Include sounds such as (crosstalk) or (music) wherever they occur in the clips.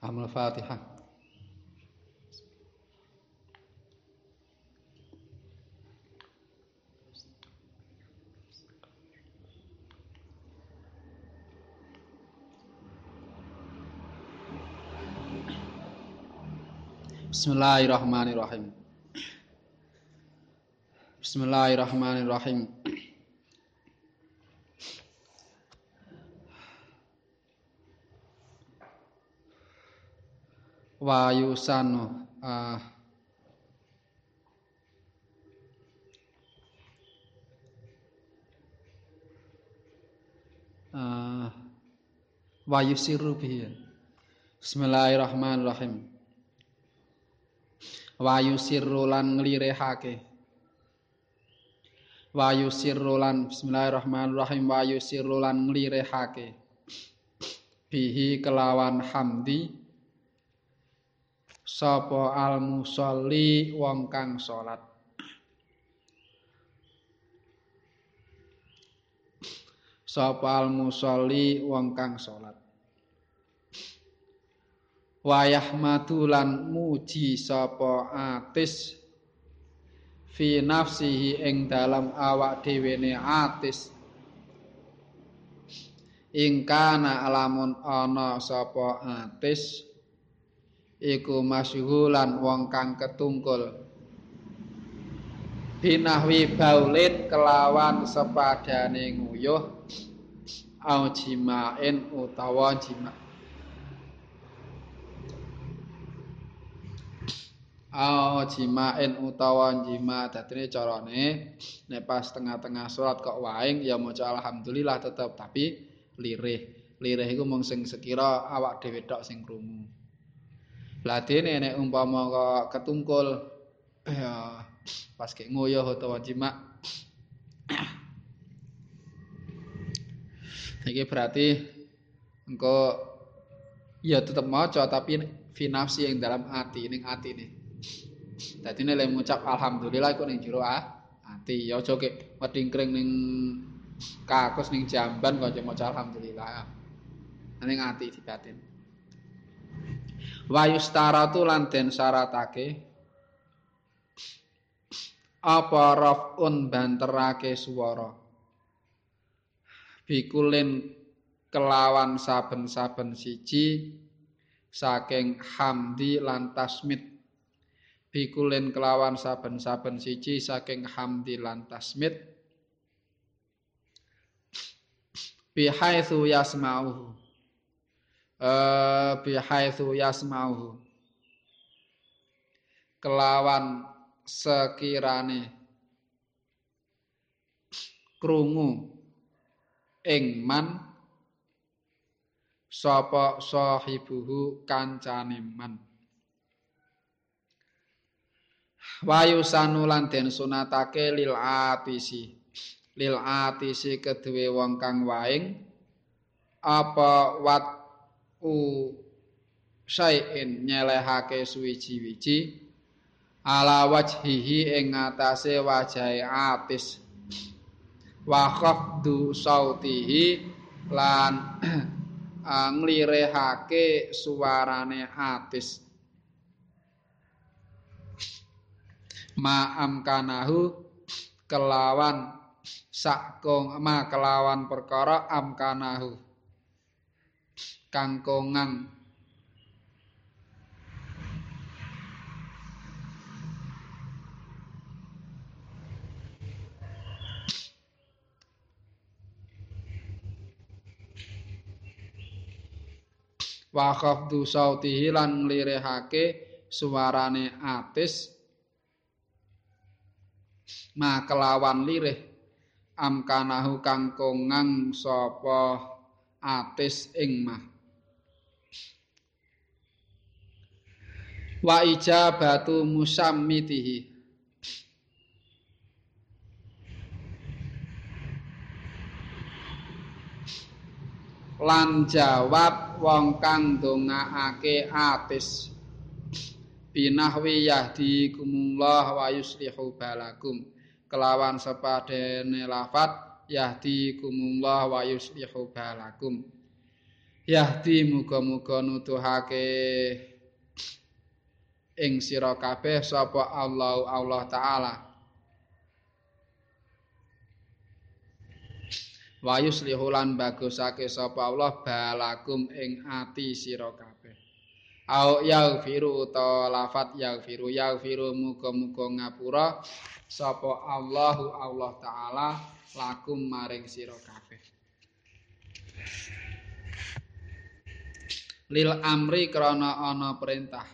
Amal Fatihah. Bismillahirrahmanirrahim. Bismillahirrahmanirrahim. Wayusano uh, uh, Wayusiru. Bismillahirrahmanirrahim. Wayusiru lan nglirehake. Wayusiru lan Bismillahirrahmanirrahim Wayusiru lan nglirehake. Bihi kelawan hamdi sapa al musolli wong kang salat. Sapa al musolli wong kang salat. Wayah madulan muji sapa atis. Fi nafsihi ing dalam awak dhewene atis. Ingkana alamun ana sapa atis iku masyhulan wong kang ketungkul. Binahwi baulin kelawan sepadane nguyuh au jimain utawa jima au jimain utawa jima. Dadine carane nek pas tengah-tengah salat kok waing ya maca alhamdulillah tetep tapi lirih. Lirih iku mung sing sekira awak dhewe tok sing krungu Ladene nek umpama kok ketungkul ya pas ke ngoyo utawa jimak. Iki berarti engko ya tetep maca tapi fi nafsi yang dalam hati ning atine. Dadi nek ngucap alhamdulillah iku ning jero ah, ati ya aja kek wedingkring ning kakus ning jamban kok maca alhamdulillah. Ning ati di batin. Wayustaratu lan den syaratake apa rafun banterake swara? Bikulin kelawan saben-saben siji saking hamdi lan tasmid. Bikulin kelawan saben-saben siji saking hamdi lan tasmid. Bihaitsu yasma'uhu eh bihaitsu yasmauhu. Kelawan sekirane krungu ing man sapa sahibuhu kancane man. Wayu sanulan den sunatake lil atisi. Lil atisi kedue wong kang waing apa wat u sayin nyelehake suwiji-wiji ala wajhihi ing ngatasé wajahe atis. Wa khafdu sautihi lan (clears throat) nglirehake suarane atis. Ma amkanahu kelawan sakong ma kelawan perkara amkanahu kangkongan wa khafdu sautihi lan nglirehake suarane atis. Ma kelawan lirih amkanahu kangkongan sapa atis ing mah. Wa ijabatu musammitihi. Lan jawab wong kang dongaake atis binahwi yahdi kumullah wa yuslihu balakum. Kelawan sepadene lafat yahdi kumullah wa yuslihu balakum. Yahdi muga-muga nutuhake ing sira kabeh sapa Allah Allah taala. Wa yuslihu lan bagusake sapa Allah balakum ing ati sira kabeh. Au yaghfiru ta lafat yaghfiru. Yaghfiru muga-muga ngapura sapa Allahu Allah taala lakum maring sira kabeh. Lil amri krana ana perintah.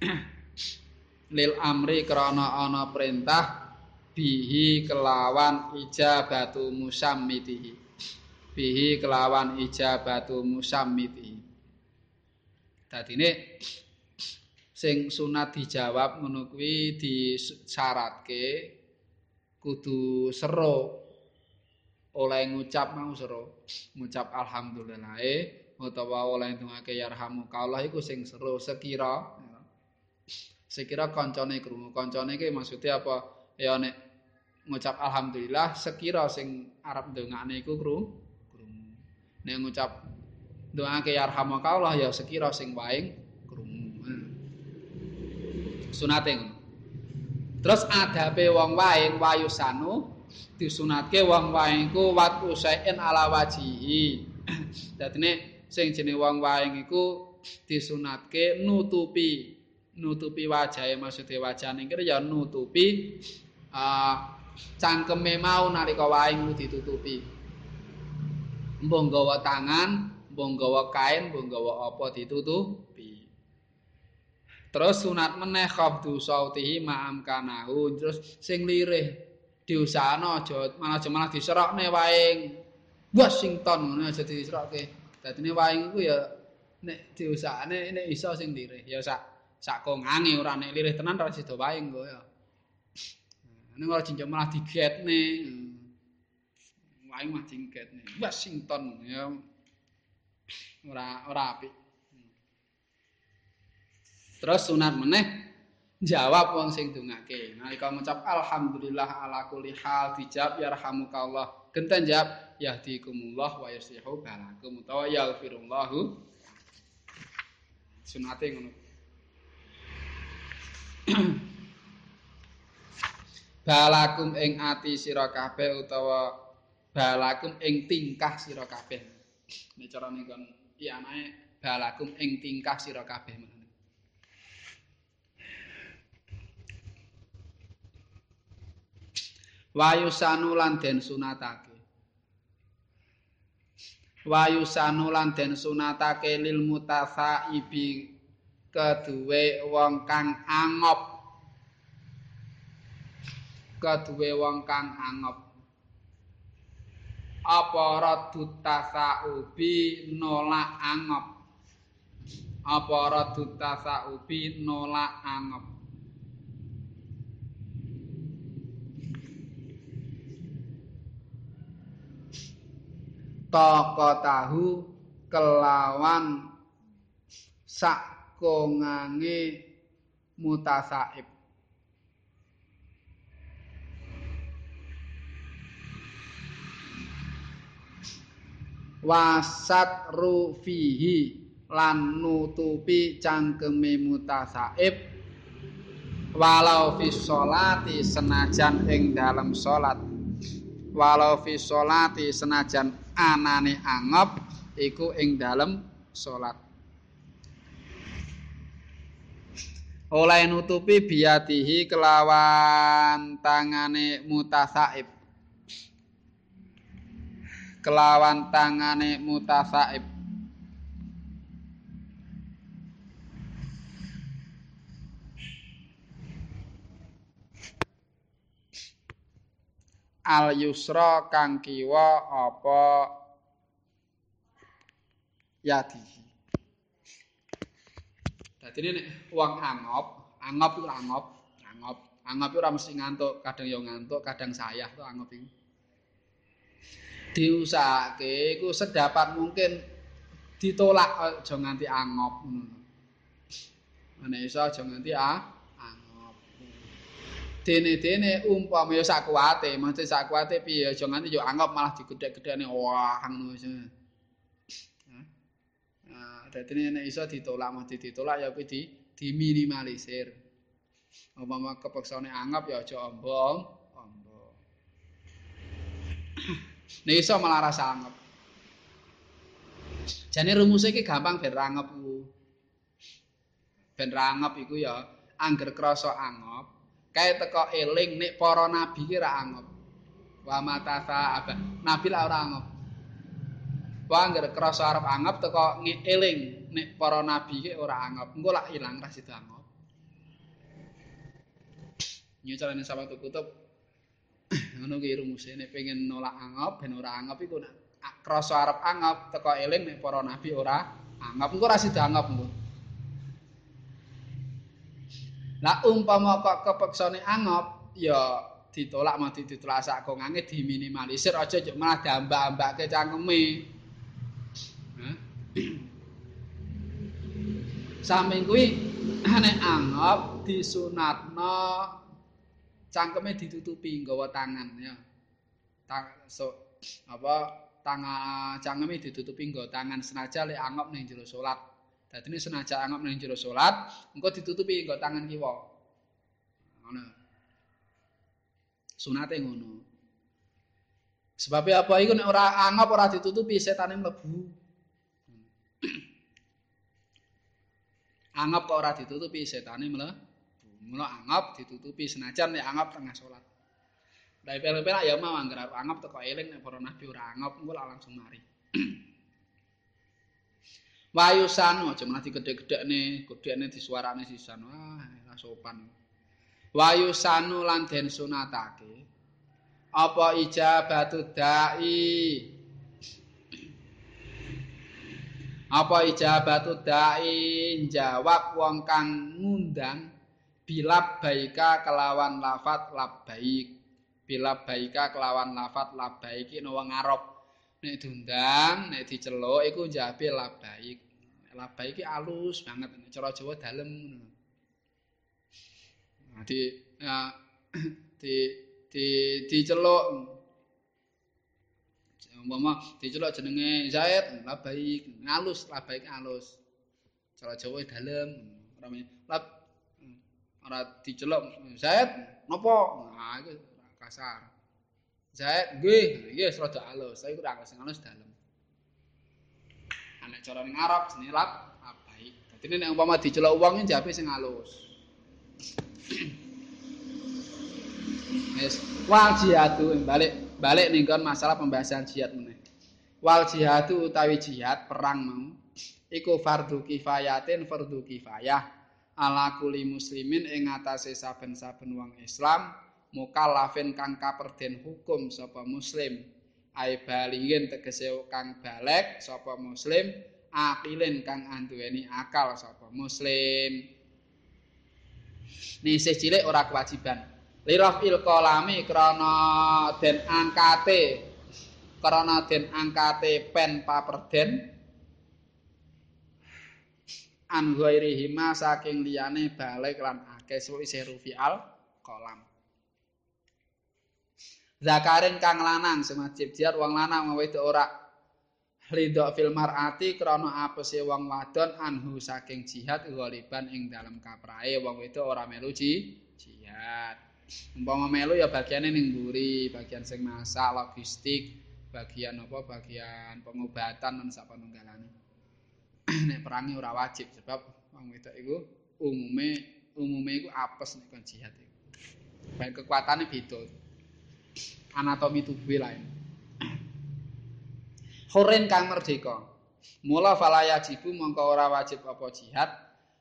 (clears throat) Lil amri krana ana perintah bihi kelawan ijabatu musammitihi. Bihi kelawan ijabatu musammitihi. Dadine sing sunat dijawab ngono kuwi disyaratke kudu seru oleh ngucap mau seru ngucap alhamdulillah utawa oleh ndongake yarhamukallah iku sing seru sekira. Sekira kancane krungu. Kancane iki maksude apa? Ya nek ngucap alhamdulillah sekira sing arep ndongakne iku krungu. Nek ngucap ndongake yarhamukallah ya sekira sing krungu sunate ngono terus adabe wong waing wayusanu disunatke wong wae iku wat usain ala wajihi. (clears throat) Dadine sing jenenge wong wae iku disunatke nutupi nutupi wajahe maksude wajane iki ya nutupi uh, cangkeme mau nalika wae ditutupi. Mbok tangan, mbok kain, mbok apa ditutupi. Terus sunat meneh khabdu sautihi ma'am kanahu terus sing lirih diusahano aja malah aja malah diserokne waing Washington ngono aja diserokke. Dadine waing iku ya nek diusahane nek iso sing lirih ya sak sak kongange ora nek lirih tenan ora sida waing kok ya. Nek ora cincang malah digetne. Waing mah digetne. Washington ya ora ora apik. Terus sunat meneh jawab wong sing dongake. Nalika ngucap alhamdulillah ala kulli hal dijawab yarhamukallah. Genten jawab yahdikumullah wa yuslihu balakum utawa yaghfirullahu. Sunate ngono. (clears throat) Balakum ing ati sira kabeh utawa balakum ing tingkah sira kabeh. Nek carane kon iya balakum ing tingkah sira kabeh wayusanu lan den sunatake. Wayusanu lan den sunatake lil mutasaibi keduwe wong kang angop. Keduwe wong kang angop. Apa radut tasaubi nolak angop? Apa radut tasaubi nolak angop toko tahu kelawan sakongange mutasaib. Wasat rufihi lan nutupi cangkeme mutasaib. Walau fi sholati senajan ing dalam salat walau fi sholati senajan anane angop iku ing dalem salat oleh nutupi biatihi kelawan tangane mutasaib. Kelawan tangane mutasaib al yusra kang kiwa apa? Yadi. Dadi nek wong angop angop iku angop angop. Angop ora mesti ngantuk kadang ya ngantuk kadang sayah to angop iki diusahake iku sedapat mungkin ditolak aja nganti angop ngono. Nek iso aja nganti ah dene-dene umpama ya sak kuwate, mesti sak kuwate piye aja nganti yo anggap malah digedhek-gedhekne wah ngono wis. Nah, dadi nek iso ditolak mesti ditolak ya kuwi di diminimalisir. Umpama kepeksane anggap ya aja ombong, ombong. Nek iso malah rasa anggap. Jane rumus iki gampang ben rangep. Ben rangep iku ya angger krasa anggap kae teko eling nek para nabi ki ra anggap. Wa matasa aba. Nabi la ora anggap. Wa anggere krasa arep anggap teko eling nek para nabi ki ora anggap. Engko lak ilang ra sida anggap. Nyucarane sama kutub (coughs) ngono ki rumuse nek pengen nolak anggap ben ora anggap iku nek krasa arep anggap teko eling nek para nabi ora anggap. Engko ra sida anggap engko Lah umpama kok kepeksane angop ya ditolak mati ditolak sak kongange diminimalisir aja juk malah dambak-ambake cangkeme. (clears throat) Samping kuwi (clears throat) nek angop disunatno cangkeme ditutupi nggawa tangan ya. Tak so, apa tangan cangkeme ditutupi nggawa tangan senajan lek angop ning jero salat. Dadi nek senajan anggap nang jero salat, engko ditutupi nggo tangan kiwa. Ngono. Sunate ngono. Sebab apa iku nek ora anggap ora ditutupi setane mlebu. anggap kok ora ditutupi setane mlebu. Mula anggap ditutupi senajan nek anggap tengah salat. Lah pel-pel ya mau anggere anggap teko eling nek para nabi ora anggap engko langsung mari. Wayusanu aja malah digedhe-gedhekne, gedhekne disuarane sisan. Wah, ora sopan. Wayusanu lan den sunatake. Apa ijabatu dai? Apa ijabatu dai jawab wong kang ngundang bilab baika kelawan lafat labbaik. Bilab baika kelawan lafat labbaik iki wong Arab. Nek diundang, nek diceluk iku njabe labbaik. Labah iki alus banget cara Jawa dalem ngono. Di ya, (clears throat) di di diceluk. Umpama diceluk jenenge Zaid labaik alus labaik alus. Cara Jawa dalem ora lab ora diceluk. Zaid napa nah kasar. Zaid nggih nggih rada alus. Ora sing alus dalem nek cara ning Arab jenenge lab abai. Dadi nek umpama diceluk wong njabe sing alus. (clears throat) Wis wal jihadu balik balik ning kon masalah pembahasan jihad meneh. Wal jihadu utawi jihad perang mau iku fardu kifayatin fardu kifayah ala kuli muslimin ing atase saben-saben wong Islam mukallafin kang kaperden hukum sapa muslim ai balingin tegese kang balek sapa muslim akilin kang anduweni akal sapa muslim. Nise cilik ora kewajiban. Lirafil qalami krana den angkate krana den angkate pen paperden. An ghairihima saking liyane balek lan akeh suwi rufial kolam zakarin kang lanang semajib jihad wong lanang wedok ora ridho fil mar'ati krana apese wong wadon anhu saking jihad ghaliban ing dalam kaprae wong wedok ora melu jihad. Umpama melu ya bagiane ning mburi bagian sing masak logistik bagian apa bagian pengobatan lan sapanunggalane. (clears throat) Nek perangi ora wajib sebab wong wedok iku umume umume iku apes nek jihad iku. Kekuatane beda anatomi tubuh lain. Hurin kang merdeka. Mula falaya jibu mongko ora wajib apa jihad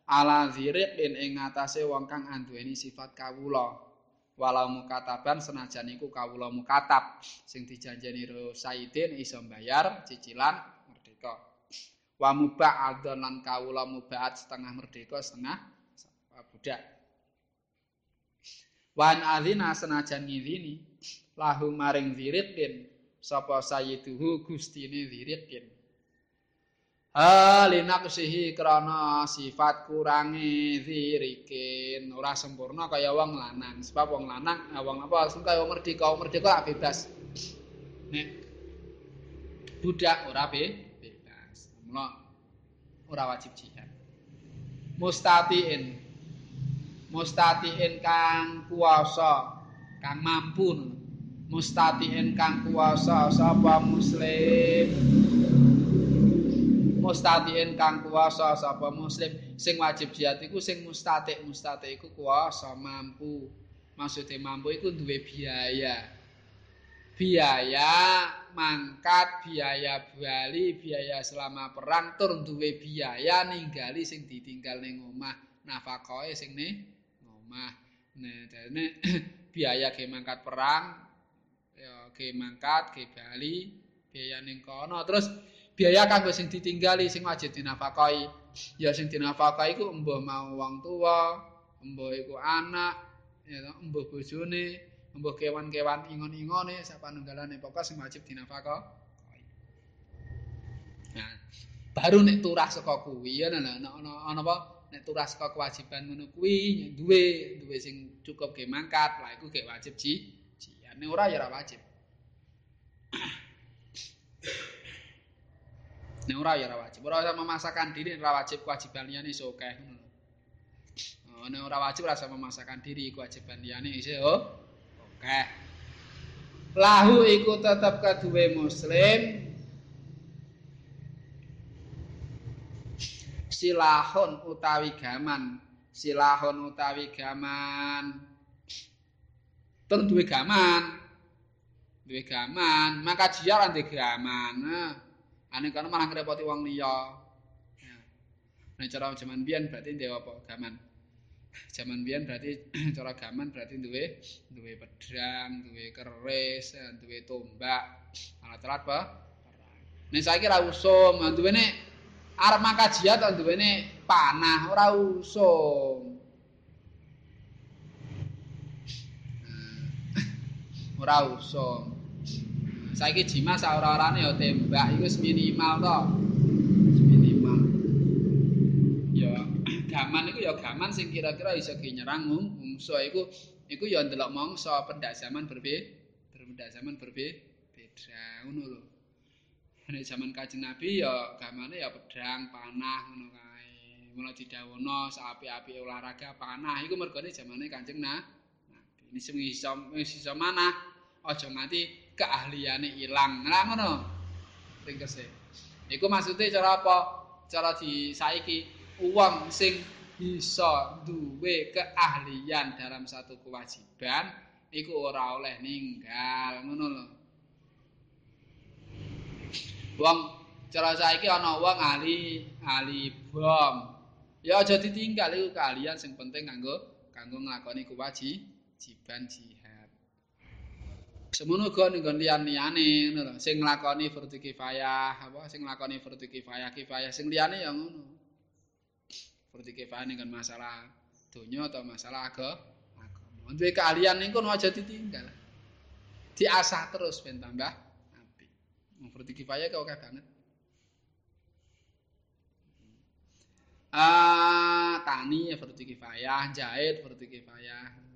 ala zirik din ing ngatasé wong kang anduweni sifat kawula. Walau mukataban senajan iku kawula mukatab sing dijanjeni ro Saidin iso bayar cicilan merdeka. Wa mubah adon lan kawula mubahat setengah merdeka setengah budak. Wan alina senajan ngidini lahu maring zirikin sapa sayyiduhu gustine zirikin Alinaksihi krana sifat kurangi zirikin ora sempurna kaya wong lanang. Sebab wong lanang, eh, wong apa sing kaya merdeka, merdeka bebas. Nek budak ora be, bebas. Mula ora wajib jihad. Mustatiin. Mustatiin kang kuasa, kang mampu. Mustatiin kang kuasa sapa muslim. mustatiin kang kuasa sapa muslim? Sing wajib jihad iku sing mustatik mustatik iku kuasa mampu. Maksudnya mampu iku duwe biaya. Biaya mangkat biaya bali biaya selama perang tur duwe biaya ninggali sing ditinggal ning omah nafkahe sing ning omah. Nah (clears throat) biaya ge mangkat perang ya ge mangkat ge bali biaya ning kono. Terus biaya kanggo sing ditinggali sing wajib dinafkahi ya sing dinafkahi iku embuh mau wong tua embuh iku anak ya embuh bojone embuh kewan-kewan ingon-ingone sapanunggalane pokok sing wajib dinafkahi nah baru nek turah saka kuwi ya ana ana apa? Nek turah saka kewajiban ngono kuwi duwe duwe sing cukup ge mangkat lah iku ge wajib ji nek ora ya ora wajib Nek ora ya ora wajib. Ora usah memaksakan diri ora wajib kewajiban liyane iso ngono. Oh, nek ora wajib ora usah memaksakan diri kewajiban liyane iso oh, oke. Lahu iku tetep kaduwe muslim. Silahun utawi gaman, silahun utawi gaman. Tur duwe gaman. Duwe gaman, maka dia lan gaman. Nah, ane kono malah ngrepoti wong liya. Nek cara jaman biyen berarti ndek apa? Gaman. Jaman biyen berarti (clears throat) cara gaman berarti duwe duwe pedang, duwe keris, duwe tombak. Alat-alat apa? Nek saiki ra usum, duwene arep to duwene panah, ora usum. Ora usum. saiki jima saora-orane ya tembak iku minimal to. Minimal ya gaman iku ya gaman sing kira-kira iso ge nyerang musuh iku iku ya ndelok mangsa pendak zaman berbe berpendak zaman berbe beda ngono lho. Nek zaman kanjeng nabi ya gamane ya pedang panah ngono kae. Mula didhawuhna sapi-api olahraga panah iku mergone zamane kanjeng nabi. Ini sing iso iso manah aja nganti keahliane ilang. Lah ngono. Ringkese. Iku maksude cara apa? Cara di saiki wong sing bisa duwe keahlian dalam satu kewajiban iku ora oleh ninggal ngono lho. Wong cara saiki ana wong ahli ahli bom. Ya aja ditinggal iku keahlian sing penting kanggo kanggo nglakoni kewajiban jihad. Semono uga ning liyan-liyane ngono lho, sing nglakoni fardhu kifayah, apa sing nglakoni fardhu kifayah kifayah sing liyane ya ngono. Fardhu kifayah ning masalah donya atau masalah agama. Duwe keahlian ning kono aja ditinggal. Diasah terus ben tambah apik. Fardhu kifayah kok akeh banget. Ah, tani fardhu kifayah, jahit fardhu kifayah.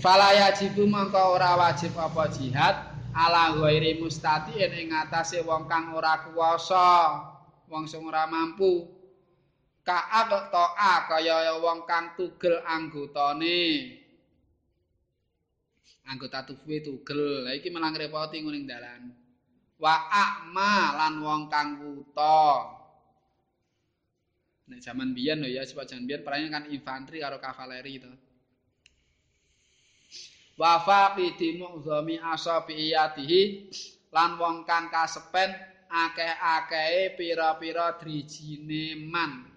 Falaya jibu mangka ora wajib apa jihad ala ghairi mustati ing ngatasé wong kang ora kuwasa, wong sing ora mampu. Ka'ab ta'a kaya wong kang tugel anggotane. Anggota tubuhe tugel. Lah iki malah ngrepoti nguning dalan. Wa a'ma lan wong kang wuta. Nek jaman biyen lho ya, sebab jaman biyen perangnya kan infanteri karo kavaleri to. Wa faqidi mu'zami asabiyyatihi lan wong kang kasepen akeh-akehe pira-pira drijine man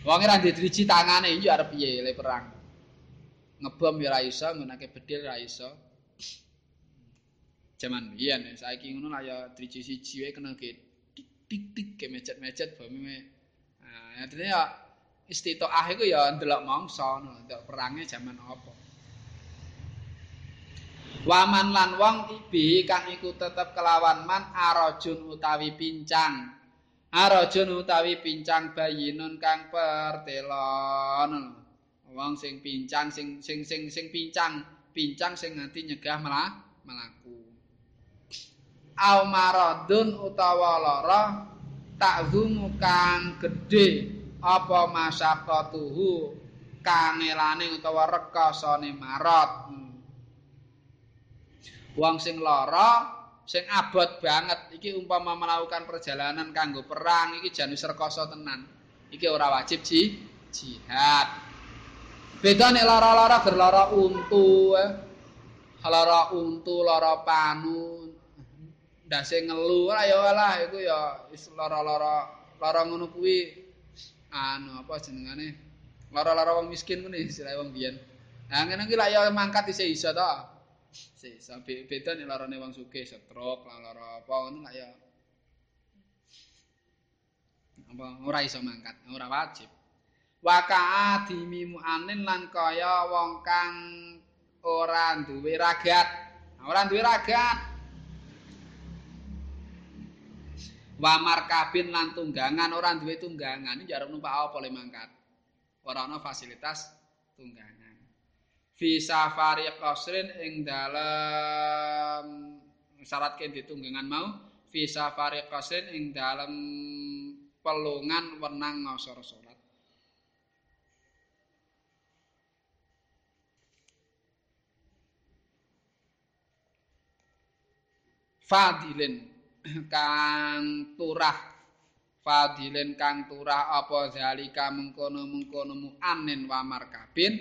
Wong ora ndek driji tangane iki arep piye le perang. Ngebom ya ora iso, nggunake bedil ora iso. Jaman biyen saiki ngono lah ya driji siji wae kena ge tik tik tik ke mecet-mecet bome. Nah, ya istitoah iku ya ndelok mangsa ndelok perange jaman apa Waman lan wong ibi kang iku tetep kelawan man arajun utawi pincang. Arajun utawi pincang bayinun kang pertelon. Wong sing pincang sing sing sing sing pincang, pincang sing nganti nyegah malah melaku. Au maradun utawa lara takzumu kang gedhe apa masaqatuhu kangelane utawa rekasane marot. wong sing lara sing abot banget iki umpama melakukan perjalanan kanggo perang iki jan wis rekoso tenan. Iki ora wajib ji jihad. Beda nek lara-lara berlara untu eh. lara untu lara panu ndase ngelu ora ya lah iku ya wis lara-lara lara ngono kuwi anu apa jenengane lara-lara wong miskin ngene istilah wong biyen nah ngene iki lak ya mangkat isih iso to Sisa beda nek larane wong sugih lan lara apa ngono lak ya. Apa ora iso mangkat, ora wajib. Waka'a dimimu anin lan kaya wong kang ora duwe ragat. Ora duwe ragat. Wa markabin lan tunggangan ora duwe tunggangan iki jarang numpak apa le mangkat. Ora ana fasilitas tunggangan. fi safari qasrin ing dalem syarat ke ditunggangan mau fi safari qasrin ing dalem pelungan wenang ngasor salat fadilin kang turah. Fadilin kang turah apa zalika mengkono-mengkono mu'anin wa markabin.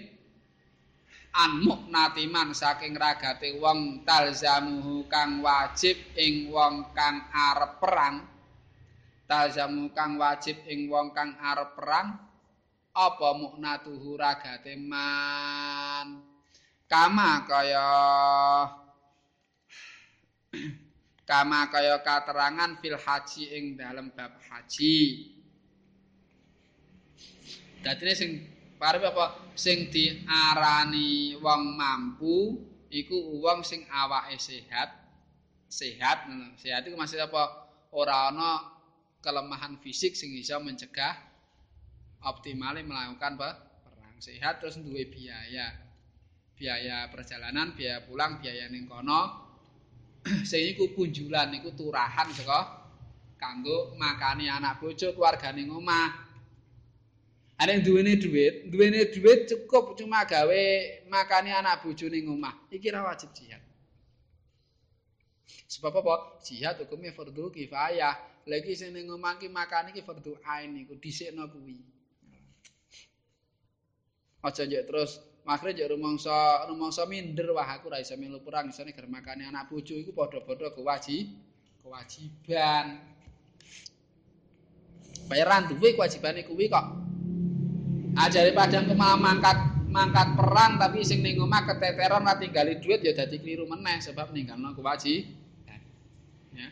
An muknatiman saking ragate wong talzamuhu kang wajib ing wong kang arep perang. Talzamu kang wajib ing wong kang arep perang. Apa muknatuhu ragate man? Kama kaya kama kaya katerangan fil haji ing dalam bab haji Dadine sing Parep apa sing diarani wong mampu iku wong sing awake sehat. Sehat, sehat itu maksud apa? Ora ana kelemahan fisik sing bisa mencegah optimale melakukan apa? perang. Sehat terus duwe biaya. Biaya perjalanan, biaya pulang, biaya ning kono. (clears throat) sing iku punjulan iku turahan saka kanggo makani anak bojo keluargane omah. Ana duwene dhuwit, duwene dhuwit cukup cuma gawe makani anak bojone ngomah. Iki ra wajib jihad. Sebab apa? Jihad hukumnya fardhu kifayah. Lagi sing ning omah ki makani ki fardhu ain iku dhisikno kuwi. Aja njek terus makre njek rumangsa rumangsa minder wah aku ra iso melu perang. Isane ger makani anak bojo iku padha-padha kewajib kewajiban. Bayaran duwe kewajibane kuwi kok. ajare padang malah mangkat mangkat perang tapi sing ning omah keteteran ora tinggali duit ya dadi kliru meneh sebab ninggalno kewaji. Ya.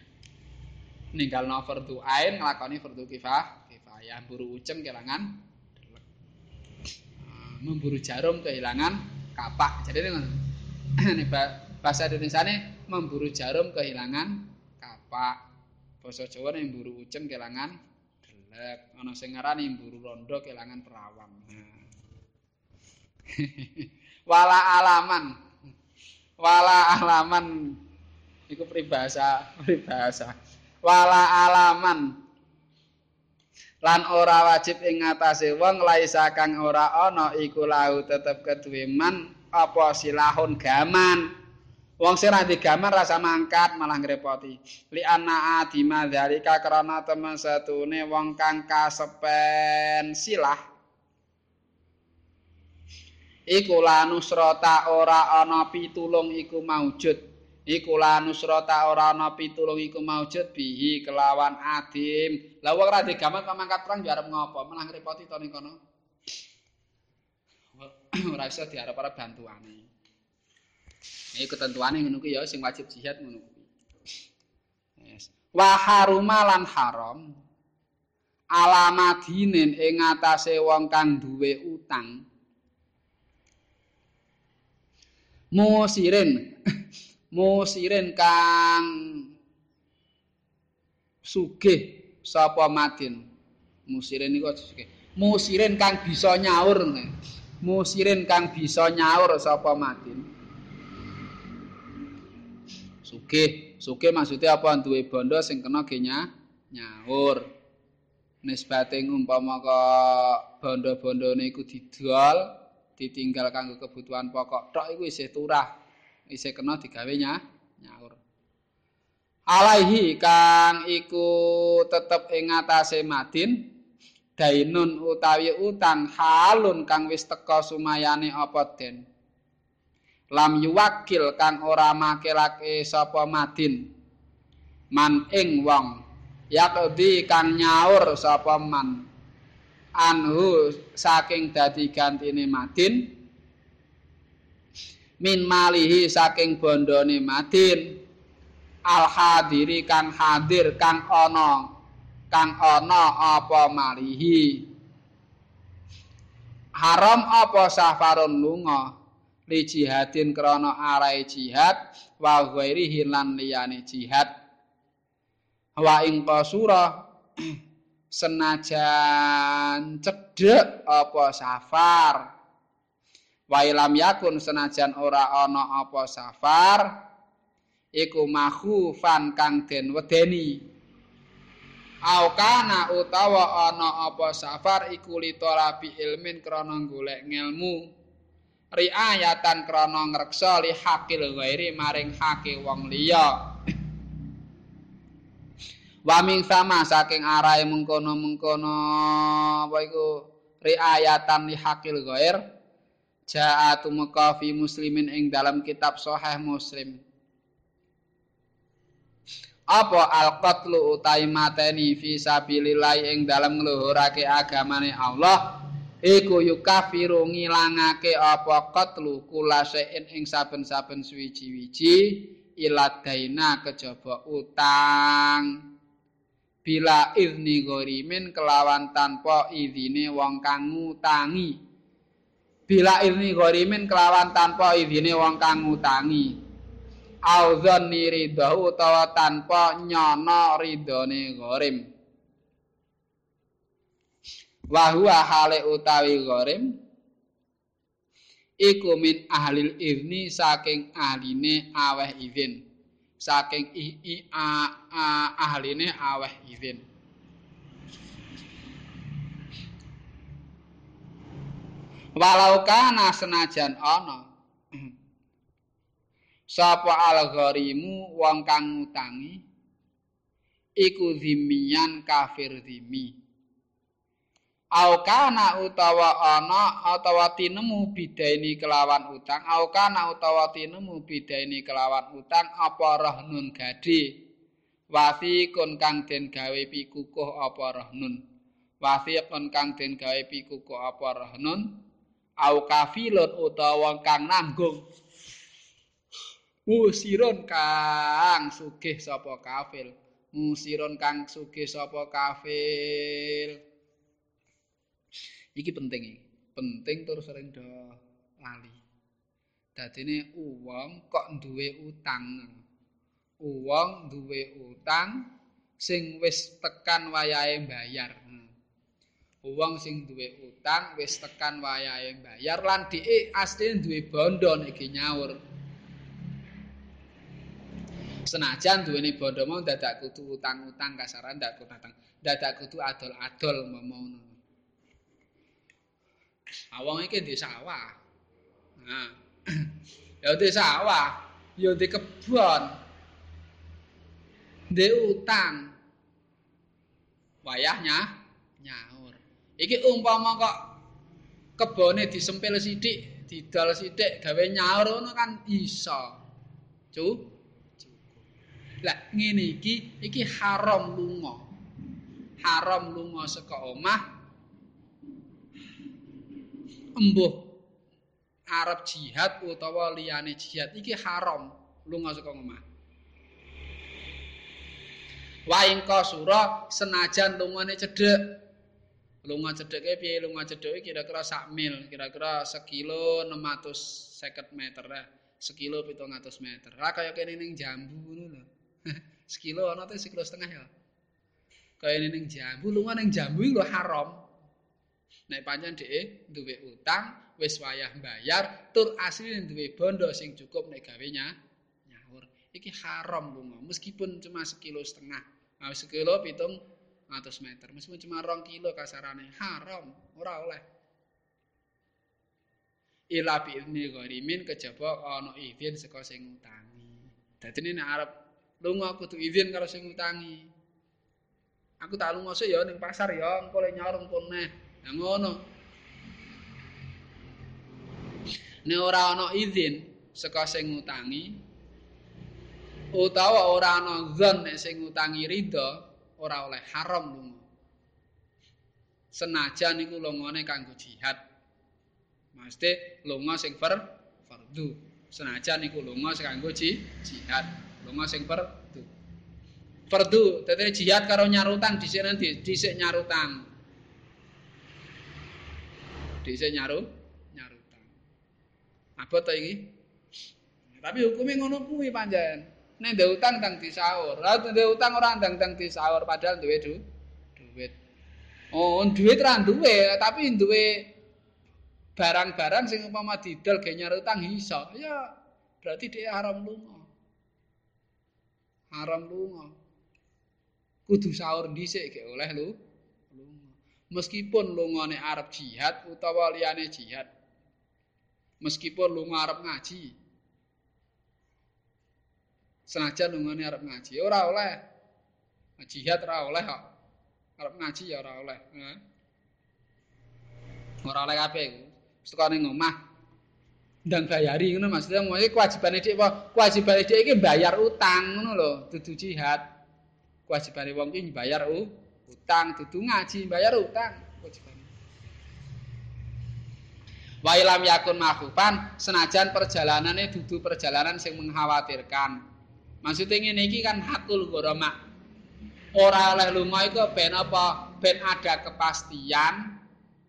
Ninggalno fardhu ain nglakoni fardhu kifah kifayah buru uceng kelangan memburu jarum kehilangan kapak. Jadi ini (clears throat) bahasa Indonesia ini memburu jarum kehilangan kapak. Bahasa Jawa ini memburu uceng kehilangan delek sing ngarani mburu rondo kelangan perawan. (laughs) Wala alaman. Wala alaman. Iku pribahasa pribahasa wala alaman lan ora wajib ing ngatasé wong laisa kang ora ana iku lahu tetep keduwe man apa silahun gaman Wong sing ra digamar rasa mangkat malah ngrepoti. Li ana adima dzalika krana temen satune wong kang kasepen silah. Iku lanusrata ora ana pitulung iku maujud. Iku lanusrata ora ana pitulung iku maujud bihi kelawan adim. Lah wong ra digamar kok mangkat perang yo arep ngopo? Malah ngrepoti to ning kono. (coughs) Ora iso diarep-arep bantuane. Ini ketentuannya ngono ya sing wajib jihad ngono kuwi. Yes. Wa lan haram alamadinen ing atase wong kang duwe utang. Musirin (laughs) musirin kang sugih sapa madin. Musirin niku sugih. Musirin kang bisa nyaur. Musirin kang bisa nyaur sapa madin. Sugih sugih maksudnya apa? Duwe bondo sing kena genya nyaur. Nisbate umpama ka bondo-bondone iku didol ditinggal kanggo kebutuhan pokok tok iku isih turah isih kena digawe nyaur. Alaihi kang iku tetep ing ngatasé madin dainun utawi utang halun kang wis teka sumayane apa den? Lam yuwakil kang ora makilake sapa madin man ing wong yakdi kang nyaur sapa man. Anhu saking dadi gantine madin min malihi saking bondone madin. Al hadiri kang hadir kang ana kang ana apa malihi? Haram apa safarun lunga? Li jihadin krana arae jihad wa ghairi hilan liyane jihad. Wa ing qasura (clears throat) senajan cedhek apa safar wa ilam yakun senajan ora ana apa safar iku makhufan kang den wedeni. Aukana utawa ana apa safar iku litolabi ilmin krana golek ngelmu. Riayatan krana ngreksa li hakil ghairi maring hake wong liya. Waming sama saking arahe mengkono-mengkono apa iku riayatan li hakil ghair ja'atu makafi muslimin ing dalam kitab sahih muslim. Apa al-qatlu utai mateni fi sabilillah ing dalem ngluhurake agamane Allah? Iku yukafiru ngilangake apa qatlu kula ing saben-saben suwiji-wiji iladaina kejaba utang. Bila izni gorimin kelawan tanpa izine wong kang ngutangi bila izni gorimin kelawan tanpa izine wong kang ngutangi. Auzon ni ridho utawa tanpa nyono ridhone gharim wa huwa hale utawi gharim iku min ahlil izni saking ahline aweh izin. Saking i, i a, a, ahline aweh izin walau kana senajan ana? (clears throat) Sapa al-gharimu wong kang ngutangi? Iku zimian kafir zimi au kana utawa ana utawa tinemu bidaini kelawan utang? Au kana utawa tinemu bidaini kelawan utang? Apa rahnun gade wasi kun kang den gawe pikukuh apa rahnun wasi kun kang den gawe pikukuh apa rahnun au kafilun utawa kang nanggung. Musiron kang sugih sapa kafil musiron kang sugih sapa kafil iki penting iki. Penting terus sering do lali. Dadine uwong kok duwe utang? Uwong duwe utang sing wis tekan wayahe bayar uwong sing duwe utang wis tekan wayahe bayar lan dhek asline duwe bondo iki nyaur. Senajan duweni bondo mau dadak kudu utang-utang kasaran dadak kudu utang dadak kudu adol-adol ngono. Awang iki di sawah. Nah (clears throat) ya di sawah ya di kebon di utang. Wayahnya iki umpama kok kebone disempil sithik didol sithik gawe nyaur ngono kan iso cu Lah ngene iki iki haram lunga. Haram lunga saka omah. Embuh Arab jihad utawa liyane jihad iki haram lunga saka omah. Wa ing kasura senajan lungane cedhek. Lunga cedheke piye lunga cedheke kira-kira sak mil, kira-kira sekilo 650 meter. sekilo 700 meter. Lah kaya kene ning jambu ngono lho. (laughs) sekilo ana te sekilo setengah ya. Kaya ning jambu lunga ning jambu iku haram. Nek pancen dhek duwe utang, wis wayah bayar, tur asli duwe bondo sing cukup nek gawe nyawur. Iki haram lunga meskipun cuma sekilo setengah. Nah, sekilo pitung atus meter. Meskipun cuma rong kilo kasarane haram, ora oleh. ila bi idni gharimin kejaba ana izin saka sing ngutangi. Dadi nek arep lunga kudu izin karo sing ngutangi. Aku tak lunga sih ya ning pasar ya, engko le nyarung neh. Ya ngono. Nek ora ana izin saka sing ngutangi utawa ora ana zon sing ngutangi ridho, ora oleh haram lunga. Senajan iku lungane kanggo jihad. Mesti lunga sing fer fardu. Senajan iku lunga sing kanggo jihad. Lunga sing fardu. Fardu, dadi jihad karo nyarutang dhisik nanti dhisik nyarutang. Dhisik nyaru nyarutang. Apa to iki? Tapi hukumnya ngono kuwi panjen. Nek ndek utang tang disaur. Lah ndek utang ora ndang-ndang disaur padahal duwe du duit. Oh, duit ra duwe, tapi duwe barang-barang sing umpama didol ge nyar utang iso. Ya berarti dia haram lunga. Haram lunga. Kudu sahur dhisik ge oleh lu lunga. Meskipun lungane arep jihad utawa liyane jihad. Meskipun lunga arep ngaji senajan lungane arep ngaji ora oleh. Jihad ora oleh kok. Arep ngaji ya ora oleh ora oleh kabeh saka ning omah. Ndang bayari ngono maksudnya ngene kewajibane dhek apa? Kewajibane dhek iki bayar utang ngono lho dudu jihad. Kewajibane wong iki bayar utang dudu ngaji bayar utang. Kewajibane wa ilam yakun mahfufan senajan perjalanane dudu perjalanan sing mengkhawatirkan maksudnya ngene iki kan hakul ghorama ora oleh lunga iku ben apa ben ada kepastian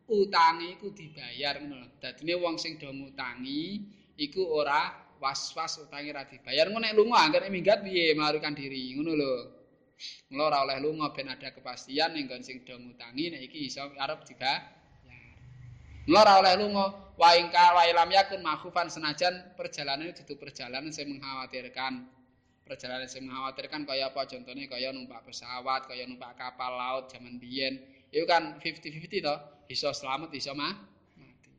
utange iku dibayar ngono. Dadine wong sing do ngutangi iku ora was-was utange ra dibayar. Ngono nek lunga anggere minggat piye melarikan diri ngono lho. Mula ora oleh lunga ben ada kepastian ning nggon sing do ngutangi nek iki iso arep dibayar. Mula ora oleh lunga wa ing ka wa ilam yakun mahfufan senajan perjalanan itu perjalanan sing mengkhawatirkan. Perjalanan sing mengkhawatirkan kaya apa contohnya kaya numpak pesawat, kaya numpak kapal laut zaman biyen. Itu kan 50-50 toh. iso selamat iso mah mati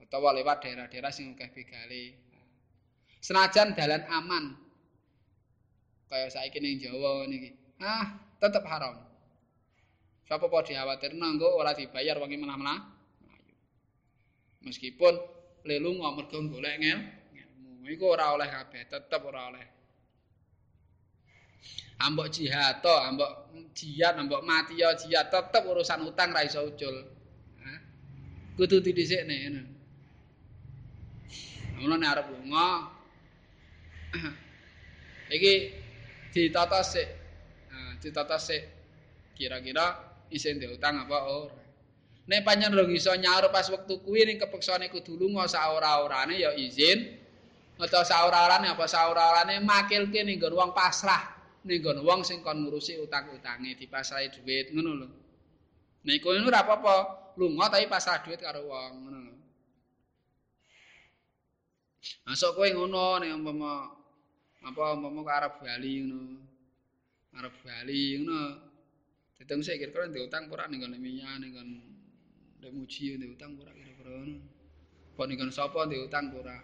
utawa lewat daerah-daerah sing akeh begale senajan dalan aman kaya saiki ning Jawa niki ah tetep haram sapa po dikhawatir nanggo ora dibayar wong malah malah meskipun lelu ngomong golek ngel ilmu iku ora oleh kabeh tetep ora oleh ambok jihad to ambok jihad ambok mati ya jihad tetep urusan utang ra iso ucul. Kudu didhisikne ngono. Ngono nek arep lunga. (clears throat) Iki ditata sik. Ditata sik. Kira-kira isin utang apa ora? Nek panjen ora iso nyaur pas wektu kuwi ning kepeksane kudu lunga saora-orane ya izin. Utawa saora-orane apa saora-orane makilke ning wong pasrah ning nggon wong sing kon ngurusi utang-utange dipasrahi dhuwit ngono lho. Nek kowe ora apa-apa, lunga tapi pasrah dhuwit karo wong ngono lho. Masuk kowe ngono nek umpama apa umpama ke Arab Bali ngono. Arab Bali ngono. Ditung sik kira-kira ndek utang ora ning nggon minyak ning nggon ndek muji ndek utang ora kira-kira ngono. Apa ning nggon sapa ndek utang ora.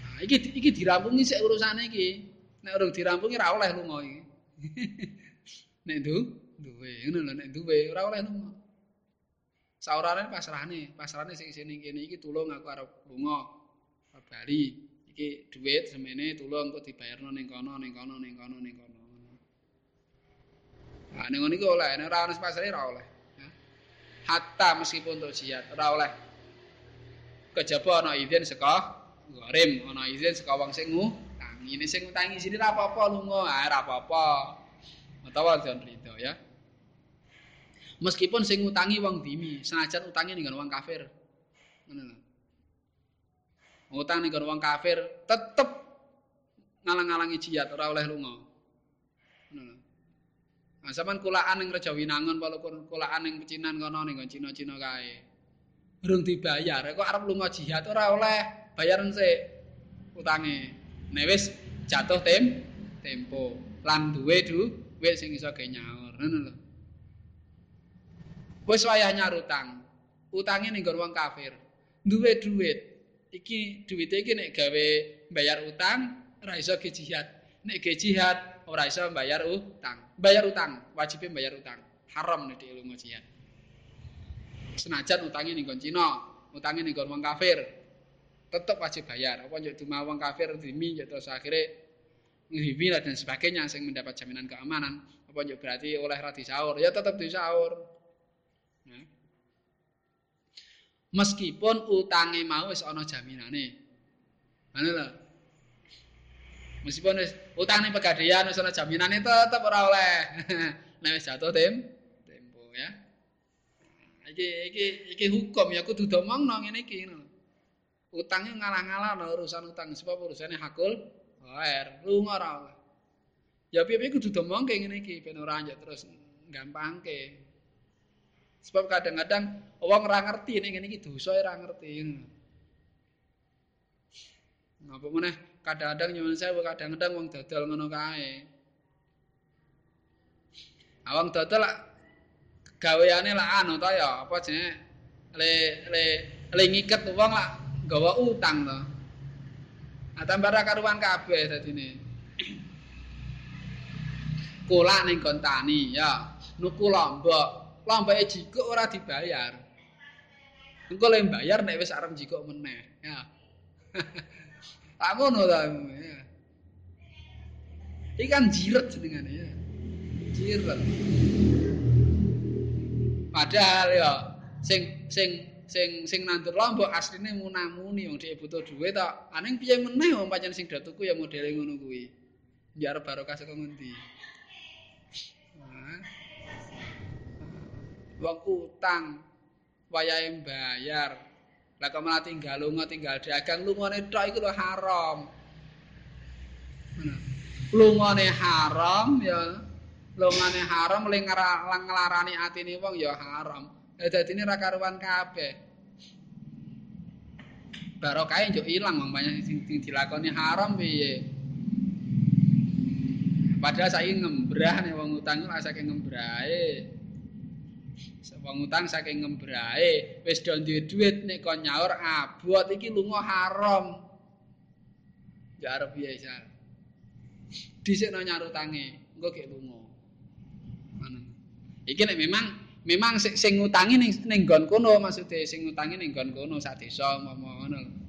Nah, iki iki dirampungi sik urusane iki. Nek urung dirampungi ora oleh lunga iki. (laughs) nek ndu duwe ngono lho nek duwe ora oleh lunga. Saurane pasrahane, pasrahane sing isine kene iki tulung aku arep lunga Bali. Iki dhuwit semene tulung kok dibayarno ning kono ning kono ning kono ning kono. Nah, ning ngono iki oleh, nek ora ono pasrah ora oleh. Hatta meskipun untuk jihad ora oleh. Kejaba ana izin saka Gharim, ana izin saka wong sing ngene sing utangi sini ra apa-apa lunga, ah ra apa-apa. Utawa jan rido ya. Meskipun sing ngutangi wong dimi, senajan utangi ning wong kafir. Ngono lho. Ngutang ning wong kafir tetep ngalang-alangi jihad ora oleh lunga. Ngono. Nah, sampean kulaan ning Raja Winangun walaupun kulaan ning pecinan kono ning Cina-Cina kae. Durung dibayar, kok arep lunga jihad ora oleh, bayaran sik utange. Nek wis jatuh tem tempo lan duwe duwe sing iso ge nyaur, ngono lho. Wis wayah nyar utang. Utange ning wong kafir. Duwe duit. Iki duwite iki nek gawe bayar utang ora iso ge jihad. Nek ge jihad ora iso bayar utang. Bayar utang, wajib bayar utang. Haram nek ilmu jihad. Senajan utange ning Cina, utange ning wong kafir, tetep wajib bayar. Apa njuk cuma kafir dimi terus akhirnya nghibi dan sebagainya sing mendapat jaminan keamanan. Apa njuk berarti oleh ra disaur? Ya tetep disaur. Nah. Meskipun utange mau wis ana jaminane. Ngono lho. Meskipun wis utane pegadaian wis ana jaminane tetep ora oleh. (laughs) Nek wis jatuh tem tempo ya. Iki iki iki hukum ya kudu domongno ngene iki ngono. Utangnya ngalah-ngalah urusan utang sebab urusannya hakul air lunga ora oleh. Ya piye-piye kudu domongke ngene iki ben ora terus gampangke. Sebab kadang-kadang wong ora ngerti ning ngene iki dosa ora ngerti. Napa meneh kadang-kadang nyuwun sewu kadang-kadang wong dodol ngono kae. Awang dodol lak gaweane lak anu to ya apa jenenge le le le ngiket wong lak gawa utang to. Atambah ra karuan kabeh dadine. Kula ning kontani ya, nuku lombok. Lomboke jikuk ora dibayar. Engko le bayar nek wis arep jikuk meneh, ya. (laughs) Tak ngono ta. Iki kan jiret jenengane ya. Jiret. Padahal ya sing sing sing sing nandur lombok asline munamuni wong dhek butuh dhuwit tok. Aning piye meneh wong pancen sing tuku ya modele ngono kuwi. Njar barokah saka ngendi? Wong utang wayahe bayar Lah kok malah tinggal lunga tinggal dagang lungane tok iku lho haram. Lungane haram ya lungane haram ling nglarani atine wong ya haram. Dadine ra karuan kabeh. Barokah yo ilang wong banyak sing dilakoni. Haram piye. Padahal saiki ngembrah nek wong utang ora saking ngembrahe. wong utang saking ngembrahe. Wis do duwe dhuwit nek kon nyaur abot. Iki lunga haram. Ya arep piye isa dhisikno nyaur utange engko gek lunga. Ngono. Iki nek memang memang sing ngutangi ning ning nggon kono maksude sing ngutangi ning nggon kono sak desa ngono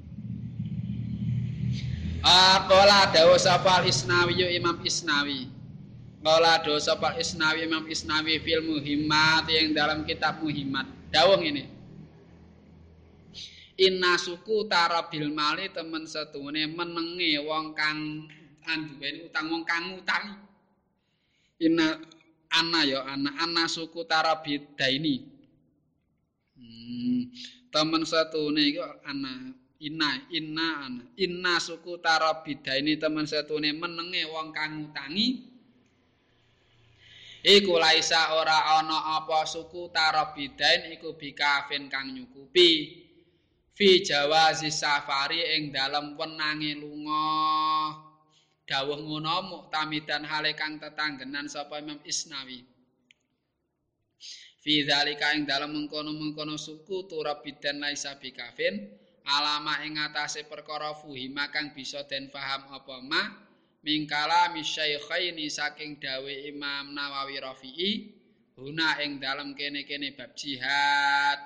Aqala dawu sapa Isnawi Imam Isnawi Kala dosa Pak Isnawi Imam Isnawi fil muhimmat yang dalam kitab muhimmat. Dawung ini. Inna suku tarabil mali temen setune menenge wong kang anduweni utang wong kang ngutangi. Inna ana ya ana ana suku tarabid daini. Hmm, temen setune iku ana inna inna ana inna suku tarabid daini temen setune. Menenge wong kang ngutangi. iku laisa ora ana apa suku tarabidain iku bikafin kang nyukupi. Fi jawazi safari ing dalem wenange lunga dawuh ngono muktamidan hale kang tetanggenan sapa Imam Isnawi. Fi zalika ing dalem mengkono-mengkono suku tarabidan laisa bikafin alama ing atase perkara fuhima kang bisa den paham apa mak mingkala misyaikhaini saking dawe Imam Nawawi Rafi'i huna ing dalam kene-kene bab jihad.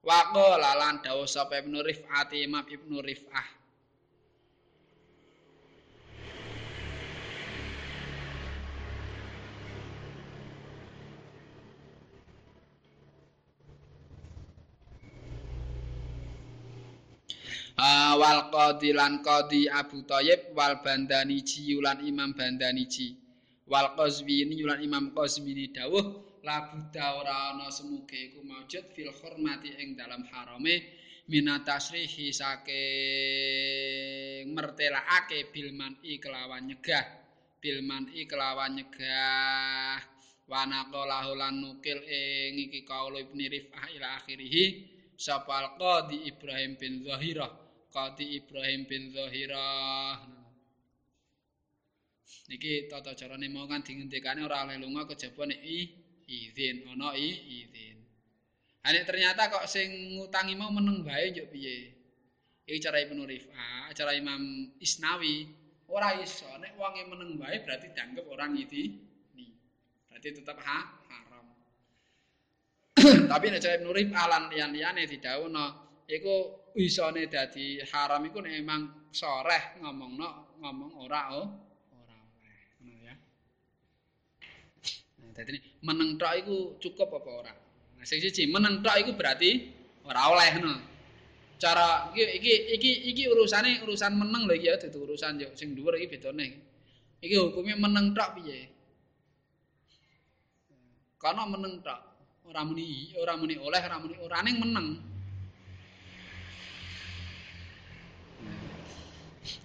Waqala lan dawuh sapa Ibnu Rif'at Imam Ibnu Rif'ah wal qadi lan qadi Abu Thayyib wal Bandani Jiulan Imam Bandani Ji. Wal Qazwini lan Imam Qazwini dawuh la buddha ora ana semuge iku maujud fil hormati ing dalam harame minatasrihi saking mertelakake bilman i kelawan nyegah. Bilman i kelawan nyegah. Wanako lahulan nukil ing iki kaula ibni rifah ila akhirih. Sapal qadi Ibrahim bin Zahirah qadi Ibrahim bin Zahirah niki tata carane mau kan dingendikane ora oleh lunga kejaba nek izin ana izin Ane ternyata kok sing ngutangi mau meneng bae yo piye? Iki cara Ibnu Rifah, cara Imam Isnawi, ora iso nek wonge meneng bae berarti dianggap orang ni. Berarti tetap ha, haram. (clears throat) Tapi nek cara Ibnu Rifah lan liyan-liyane didhawuhna, iku isone dadi haram iku emang soreh ngomongno ngomong ora oh, ora oleh. Ngono ya. Nah, dadi meneng tok iku cukup apa ora? Nah, sing siji meneng tok iku berarti ora oleh ngono. Cara iki iki iki iki urusane urusan meneng lho iki ya dudu urusan yo sing dhuwur iki bedane. Iki hukumnya meneng tok piye? Karena meneng tok. Ora muni ora muni oleh, ora muni ora ning meneng.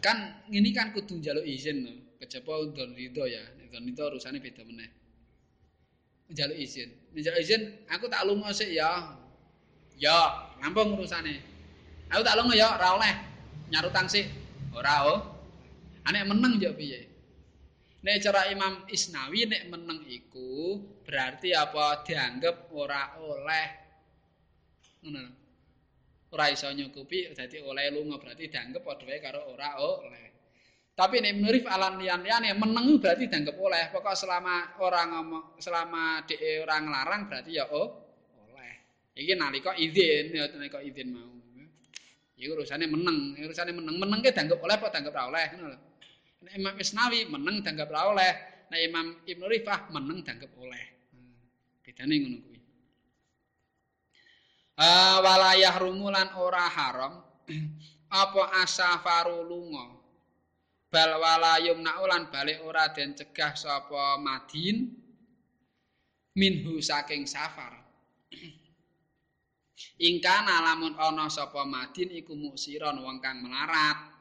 Kan ini kan kudu njaluk izin lho. Kejaba undon ridho ya. Undon itu urusane beda meneh. njaluk izin. Njaluk izin, aku tak lunga sik ya. Ya, rampung urusane. Aku tak lunga ya, ora oleh. Nyarutang sik. Ora oh. Anek meneng yo piye? Nek cara Imam Isnawi nek meneng iku berarti apa dianggap ora oleh. Ngono. Ora iso nyukupi dadi oleh lunga berarti dianggap padha wae karo ora oleh. Tapi nek menurut alam lian-liane meneng berarti dianggap oleh. Pokok selama orang ngomong selama dhek orang larang berarti ya oh oleh. Iki nalika izin ya nalika izin mau. Iku urusane meneng, urusane meneng. Meneng ke dianggap oleh apa dianggap ora oleh ngono lho. Nek Imam Isnawi meneng dianggap ora oleh. Nek Imam Ibnu Rifah meneng dianggap oleh. Hmm. Bedane ngono kuwi. Ah walayah rumulan ora haram. (clears throat) Apa asafaru lunga? Bal wala yumna ulan balik ora den cegah sapa madin? Minhu saking safar. (clears throat) Ingkana lamun ana sapa madin iku muksiron wong kang melarat.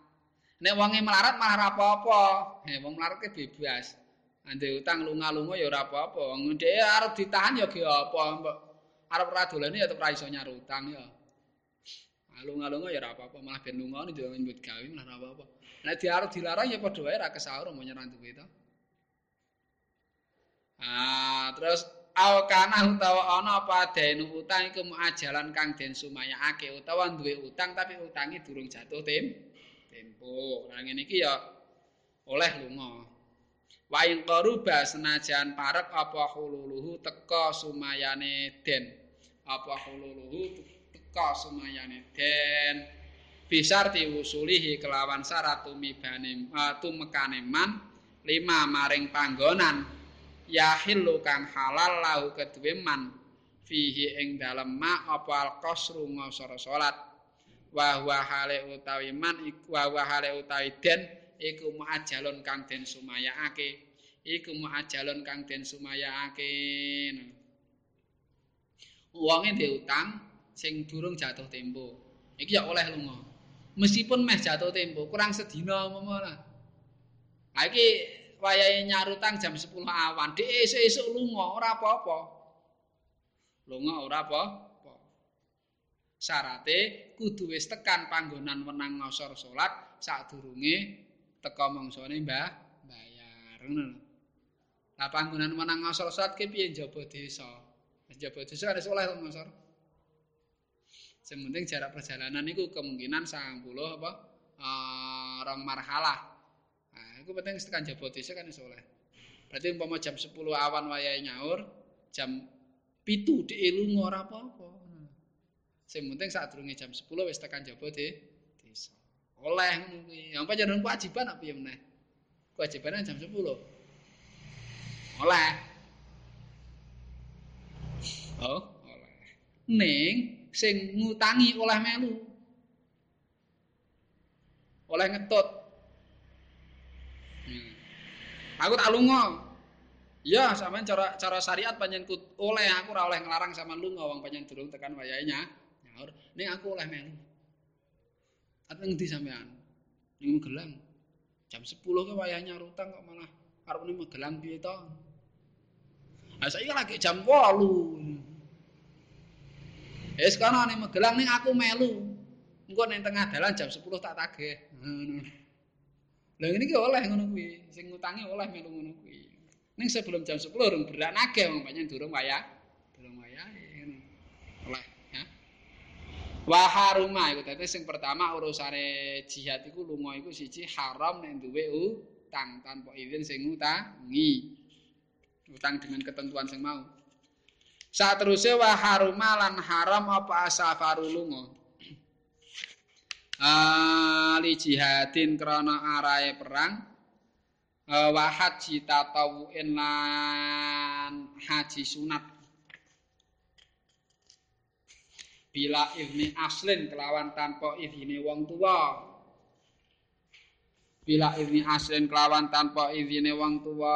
Nek wonge melarat malah apa-apa. He wong melarat ke bebas. Ande utang lunga-lunga ya ora apa-apa. Wong dhek arep ditahan ya ge apa mbok arep ora dolane ya tetep ra iso nyarutang ya lunga-lunga ya ora apa-apa malah ben lunga nek nyebut gawe malah ora apa-apa Nek diarep dilarang ya padha wae ra kesaur mau nyerang duwe to. Ah, terus aw kana utawa ana apa dene utang iku ajalan kang den sumayake utawa duwe utang tapi utangi durung jatuh tem tempo. Lah ngene iki ya oleh lunga. Wa in qaruba senajan parek apa hululuhu teka sumayane den. Apa hululuhu teka sumayane den. bisar diwusulihi kelawan syarat tumibane uh, tumekane man lima maring panggonan yahillu kang halal lahu kedue man fihi ing dalem ma apa qasru ngasara salat wa huwa hale utawi man iku wa hale utawi den iku muajalun kang den sumayaake iku muajalun kang den sumayaake wonge diutang sing durung jatuh tempo. Iki ya oleh lunga. Meskipun meh jatuh tempo kurang sedina umpama nah iki wayahe nyarutang jam 10 awan. Dhek esuk-esuk lunga ora apa-apa. Lunga ora apa-apa. Syarate kudu wis tekan panggonan wenang ngosor salat sadurunge teka mangsane mbah bayar ngono Lah panggonan menang ngosor salat ki piye njaba desa? Njaba desa ada soleh ngosor. Sementing jarak perjalanan itu kemungkinan 90 apa uh, rong marhalah. Nah, itu penting tekan jabot desa kan iso oleh. Berarti umpama jam 10 awan wayahe nyaur, jam pitu di lunga ora apa-apa. Sing penting sadurunge jam 10 wis tekan jabot desa. Oleh ngono kuwi. Yang panjenengan kewajiban apa ya meneh? Kewajibannya jam 10. Oleh. Oh, oleh. Ning sing ngutangi oleh melu. Oleh ngetut. Hmm. Aku tak lunga. Ya, sampean cara cara syariat panjen oleh aku ora oleh nglarang sama lunga wong panjen durung tekan wayahnya. Nyaur, ning aku oleh melu. Arep ngendi sampean? Ning Magelang. Jam 10 ke wayahnya rutang kok malah arep ning Magelang piye to? Lah saiki lagi jam 8. Eh sekarang ning Magelang ning aku melu. Engko ning tengah dalan jam 10 tak. Ngono. Lah ngene iki oleh ngono kuwi. Sing ngutangi oleh melu ngono kuwi. Ning sebelum jam 10 urung berak nagih wong pancen durung wayah. Durung wayah ngono. Oleh ya. Wa haruma iku dadi sing pertama urusane jihad iku lunga iku siji haram nek duwe utang tanpa izin sing ngutangi. Utang dengan ketentuan sing mau. Saat terusnya wa haruma lan haram apa asafaru lunga. (clears throat) Ali jihadin krana arahe perang uh, wa haji tatawuin lan haji sunat bila izni aslin kelawan tanpa izine wong tua bila izni aslin kelawan tanpa izine wong tua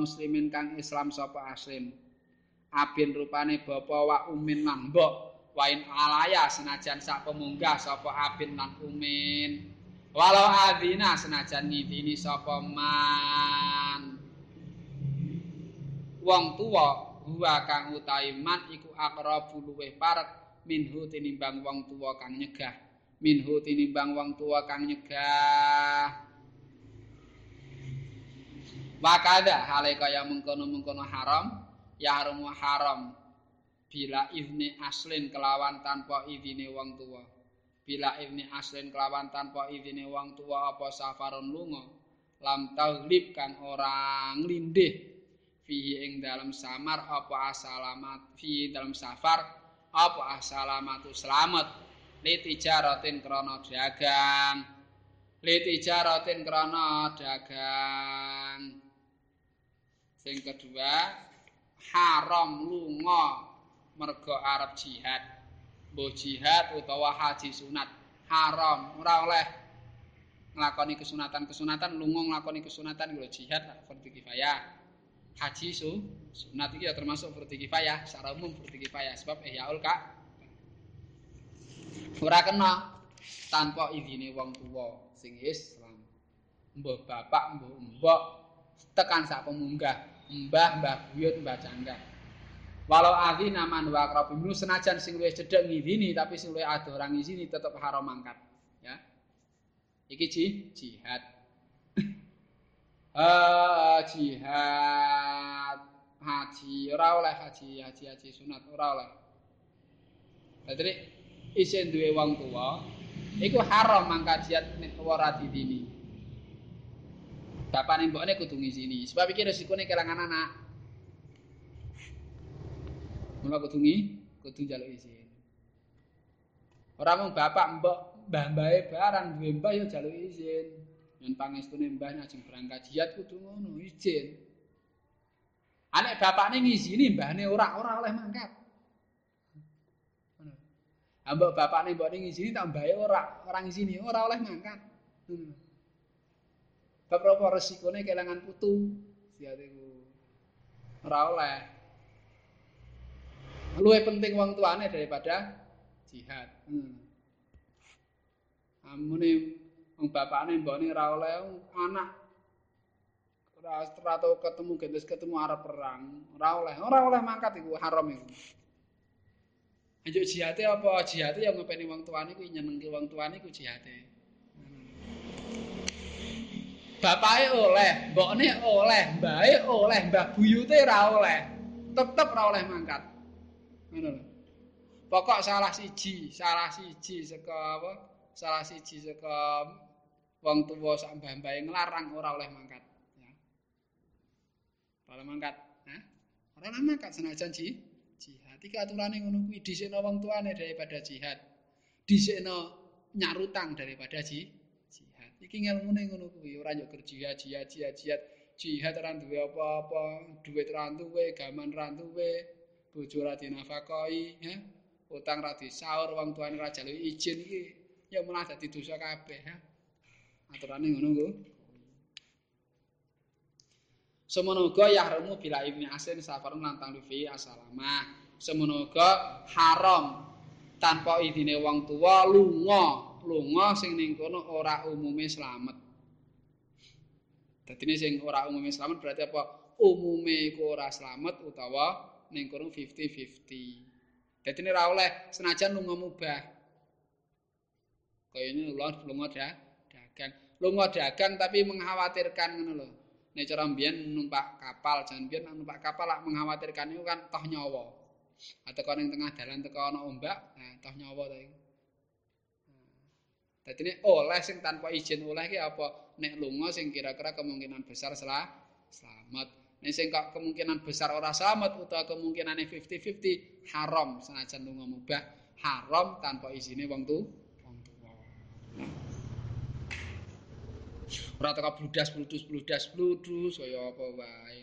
muslimin kang islam sapa aslin? Abin rupane bapa wa umin lan mbok. Wain alaya senajan sak pemunggah sapa abin lan umin. Walau adina senajan ngidini sapa man. Wong tuwa huwa kang utawi man iku aqrabu luweh parek minhu tinimbang wong tuwa kang nyegah. Minhu tinimbang wong tuwa kang nyegah. Wakada hale kaya mengkono-mengkono haram ya haram haram. Bila izni aslin kelawan tanpa izine wong tuwa. Bila ibni aslin kelawan tanpa izine wong tua apa safaron lunga? Lam taglib kang ora nglindih. Fi ing dalam samar apa asalamat? Fi dalam safar apa asalamatu selamat? Li tijaratin krana dagang. Li tijaratin krana dagang. Sing kedua haram lunga mergo arep jihad. Mbuh jihad utawa haji sunat. Haram. Ora oleh nglakoni kesunatan-kesunatan lunga nglakoni kesunatan lho jihad fardu kifayah. Haji su sunat iki ya termasuk fardu kifayah secara umum fardu kifayah sebab ihyaul ka ora kena tanpa izine wong tuwa sing Islam mbah bapak mbah mbok tekan sak pemunggah mbah mbah buyut mbah canggah Walau ahli naman wa akrabimnu senajan sing luwih cedhek ngidini tapi sing luwih adoh orang ngizini tetep haram mangkat. Ya. Iki ji, jihad. uh, (laughs) jihad haji ora oleh haji haji haji sunat ora oleh. Dadi isin duwe wong tuwa iku haram mangkat jihad nek ora didini. Bapane mbokne kudu ngizini sebab iki resikone kelangan anak. Mula kudu ngi, kudu njaluk izin. Ora mung bapak, mbok, mbah-mbahe barang duwe mbah ya njaluk izin. Yen pangestune mbah ajeng berangkat jihad kudu ngono, izin. Anek bapakne ngizini, mbahne ora ora oleh mangkat. Ambok bapakne mbok ning ngizini tak mbahe ora, ora ngizini, ora oleh mangkat. Hmm. Bab resikone kelangan putu, siate ora oleh. luwih penting wong tuane daripada jihad. Hmm. Amune wong bapakne mbokne ora oleh anak ora terato ketemu gendes ketemu arep perang, ora oleh, ora oleh mangkat iku haram iku. Anjuk jihate apa jihate yang ngopeni wong tuane iku nyenengke wong tuane iku jihate. Bapake oleh, mbokne oleh, mbae oleh, mbah buyute ora oleh. Tetep ora oleh mangkat. ngono pokok salah siji salah siji saka apa salah siji saka wong tuwa sak mbah-mbahe nglarang ora oleh mangkat ora mangkat. Ha ora mangkat senajan ji jihad. Iki aturane ngono kuwi dhisikno wong tuane daripada jihad. Dhisikno nyarutang daripada ji jihad. Iki ngelmune ngono kuwi ora yo kerja jihad jihad jihad. Jihad ora duwe apa-apa duit ora duwe gaman ora duwe bojo ra dinafakoi ya utang ra disaur wong tuane ra jalu izin iki ya malah dadi dosa kabeh ya aturane ngono ku Semono uga yahrumu bila ibni asin safarun lantang lufi asalama. Semono uga haram tanpa idine wong tua lunga lunga sing ning kono ora umume slamet. Dadi sing ora umume slamet berarti apa? Umume iku ora slamet utawa ning kono 50-50. Dadi ora oleh senajan lunga mubah. Kaya ini lunga lunga dagang. Lunga dagang tapi mengkhawatirkan ngono lho. Nek cara mbiyen numpak kapal, jangan mbiyen numpak kapal lak mengkhawatirkan itu kan toh nyawa. Atau kalau yang tengah jalan teko ana ombak, nah toh nyawa ta iku. Dadi nek oleh sing tanpa izin oleh ki apa? Nek lunga sing kira-kira kemungkinan besar salah selamat. Nek sing kok kemungkinan besar ora selamat utawa kemungkinane 50-50 haram senajan lunga mubah haram tanpa izine wong tu wong tuwa. Ora teko bludas bludus bludas bludus kaya apa wae.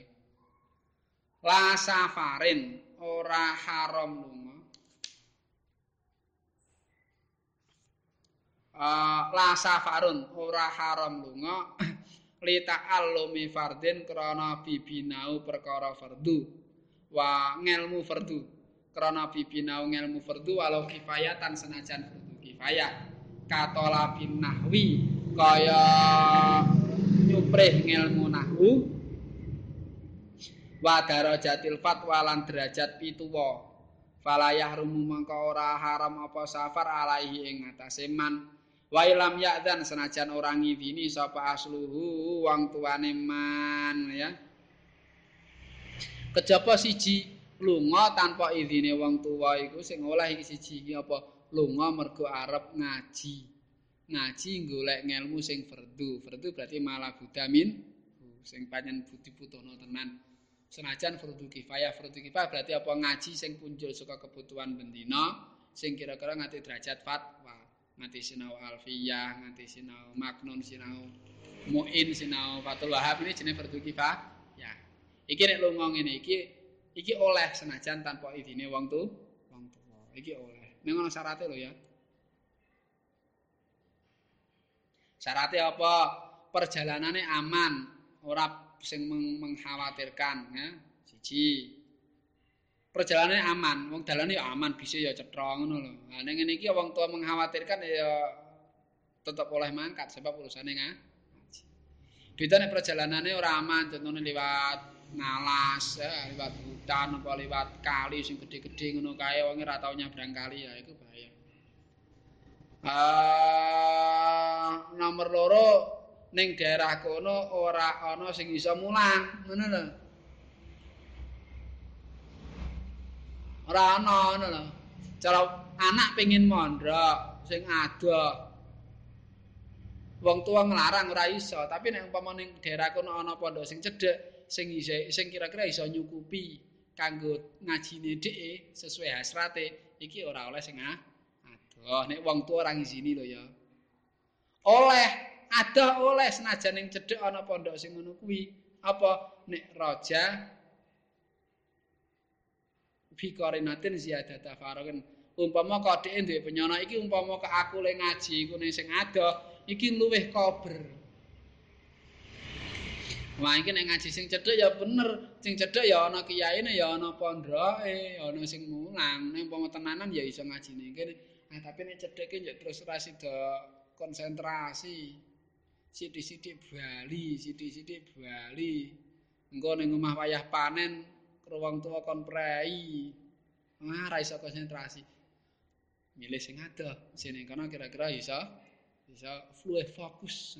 La safarin. Ora haram lunga. Uh, la safarun. Ora haram lunga (clears throat) li ta'allumi fardin krana bibinau perkara fardu. Wa ngelmu fardu. Krana bibinau ngelmu fardu walau kifayatan senajan fardu kifayah. Katola bin nahwi kaya nyuprih ngelmu nahwu wa darajatil fatwa lan derajat pituwa. Falayah rumu mangka ora haram apa safar alaihi ing atase man. Wa ilam ya'dan senajan ora ngidini sapa asluhu wong tuane man ya. Kejaba siji lunga tanpa izine wong tuwa iku sing oleh iki siji iki apa? Lunga mergo arep ngaji ngaji golek ngelmu sing fardu fardu berarti malah budamin sing panjen budi putono tenan. Senajan fardu kifayah fardu kifayah berarti apa? Ngaji sing punjul saka kebutuhan bendina sing kira-kira nganti derajat fatwa. Nganti sinau alfiyah nganti sinau maknun sinau muin sinau fatul wahab ini jenis fardu kifayah. Ya. Iki nek lunga ngene iki iki oleh senajan tanpa idine wong tu wong tuwa. Iki oleh. Ning ana syaratnya lho ya syaratnya apa? Perjalanannya aman. Ora sing mengkhawatirkan ya. Siji. Perjalanannya aman. Wong dalane ya aman bisa ya cetha ngono lho. Nah ning ngene iki wong tua mengkhawatirkan ya tetap oleh mangkat sebab urusane ngaji beda nek perjalanannya ora aman contohnya lewat ngalas ya lewat hutan apa lewat kali sing gede-gede ngono kae wong ora tau nyabrang kali ya iku uh, nomor loro ning daerah kono ora ana sing iso mulang. Ngono lho. Ora ana ngono lho. Cara anak pengin mondok sing ada wong tua nglarang ora iso tapi nek umpama ning daerah kono ana pondok sing cedhek sing sing kira-kira iso nyukupi kanggo ngajine dhek sesuai hasrate iki ora oleh sing adoh nek wong tua ora ngizini lho ya oleh ada oleh senajan ning cedhek ana pondok sing ngono kuwi apa nek raja fikorinatin ziyadata faragen umpama kodheke duwe penyono iki umpama ke aku le ngaji iku ning sing ada iki luwih kober Wah iki nek ngaji sing cedhek ya bener, sing cedhek ya ana kiyaine ya ana pondoke, ana sing mulang. Nek umpama tenanan ya iso ngajine kene. Nah, tapi nek cedheke ya terus ra sida konsentrasi. sithik-sithik bali, sithik-sithik bali. Engko ning omah wayah panen karo wong tuwa kon prei. Ra iso konsentrasi. Milih sing adoh, sing ning kono kira-kira iso iso fluwe fokus.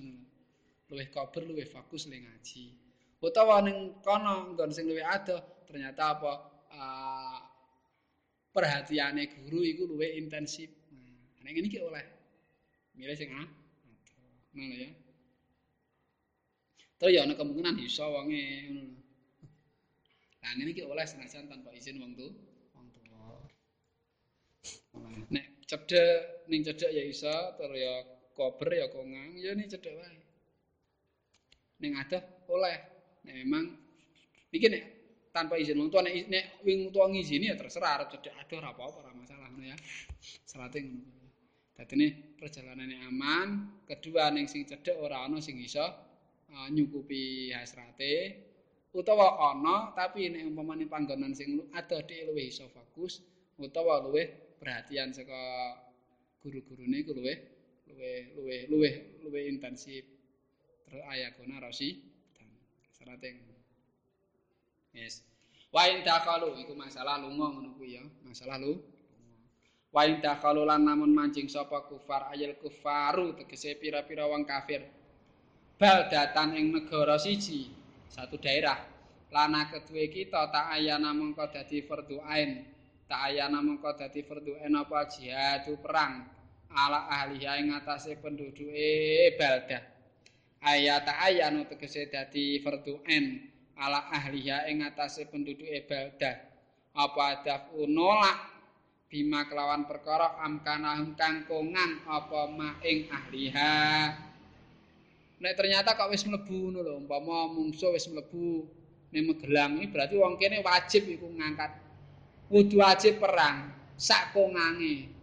Luwih kober, luwih fokus ning ngaji. Utawa ning kono nggon sing luwih adoh, ternyata apa uh, perhatiane guru iku luwih intensif. Nah, ning ngene iki oleh milih sing adoh. Ngono ya. Terus ya ana kemungkinan wonge ngono. Lah ngene iki oleh senajan tanpa izin wong tu, wong tuwa. Nek cedhek ning cedhek ya iso, terus ya kober ya kongang, ya ning cedhek wae. Ning adoh oleh. Nek memang iki nek tanpa izin wong tuwa. Nek nek wing tuwa ngizini ya terserah arep cedhek adoh ora apa-apa ora masalah ngono ya. Serate ngono. Dadine perjalanane aman, kedua ning sing cedhek ora ana sing iso uh, nyukupi hasrate. Utawa ana tapi nek umpamane panggonan sing adoh dhek luwih iso fokus utawa luwih perhatian saka guru-gurune iku luwih luwih luwih luwih luwih intensif. Terus ayakuna rosi syaratnya yes. Wa in dakalu iku masalah lunga ngono kuwi ya masalah lu wa in dakalu lan namun mancing sapa kufar ayil kufaru tegese pira-pira wong kafir. Bal datan ing negara siji satu daerah. Lana kedue kita tak ayana mongko dadi fardhu ain. Tak ayana mongko dadi fardhu ain apa jihadu perang. Ala ahli ing ngatasé penduduke baldah. Ayat ayanu tegese dadi fardhu ain ala ahliha ing ngatasé penduduke baldah apa adaf nolak bima kelawan perkara amkana kang kongang apa ma ing ahliha nek ternyata kok wis mlebu ngono lho umpama mungsu wis mlebu ning Magelang iki berarti wong kene wajib iku ngangkat kudu wajib perang sak kongange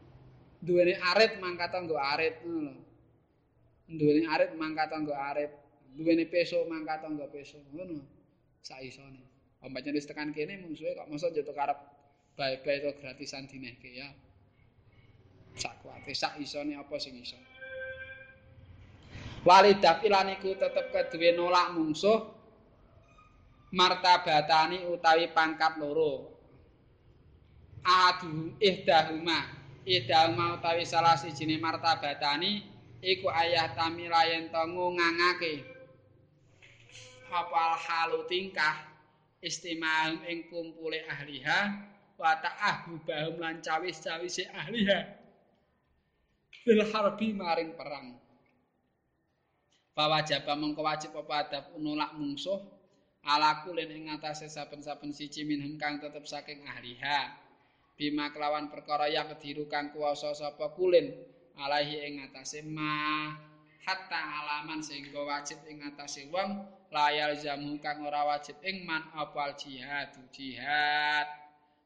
duweni arit mangkat nggo arit ngono lho. Duweni arit mangkat nggo arit, duweni peso mangkat nggo peso ngono. Sak isone. Ombacane wis tekan kene mungsuhe kok mosok jatuh karep bae-bae to gratisan dinehke ya. Sak kuwate sak isone apa sing iso. Walidah ilan iku tetep keduwe nolak mungsuh martabatani utawi pangkat loro. Adu ihdahuma Ida mau tawi salah sijine martabatani iku ayah tamila yen to ngangake apa halu tingkah istimahum ing kumpule ahliha wa ta'ahu bahum lan cawis-cawise ahliha. Fil harbi maring perang. Fawajaba mengko wajib apa adab nolak mungsuh ala kulin ing ngatasé saben-saben siji minhum kang tetep saking ahliha. Bima kelawan perkara yang kediru kang kuwasa sapa kulin alaihi ing atase ma hatta alaman sehingga wajib ing atase wong layal jamu kang ora wajib ing man apal jihad jihad.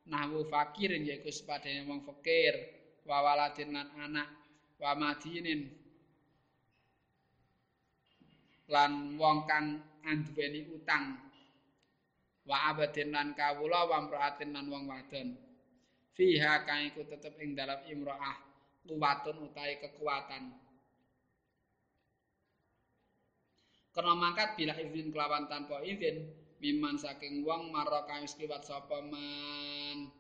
Nahwu fakir yaiku sepadane wong fakir. Wa waladin lan anak wa madinin. Lan wong kang anduweni utang. Wa abadin lan kawula wa mraatin lan wong wadon. Fiha kang iku tetep ing dalam imro'ah kuwatun utawi kekuatan kena mangkat bila izin kelawan tanpa izin miman saking wong marra kang wis kliwat sapa man.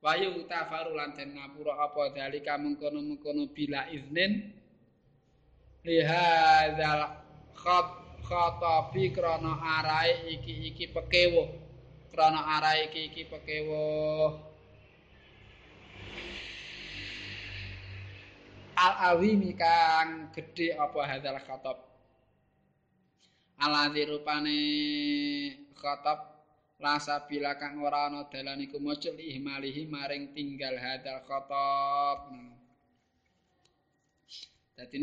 Wayu tafaru lan den ngapura apa dalika mengkono-mengkono bila iznin. Lihadzal khat khatabi krana arae iki-iki pekewo krana arae iki-iki pekewo al-awimi kang gedhe apa hadzal khatab aladzi rupane khatab la sabila kang ora ana dalan iku mucul ihmalihi maring tinggal hadzal khatab dadi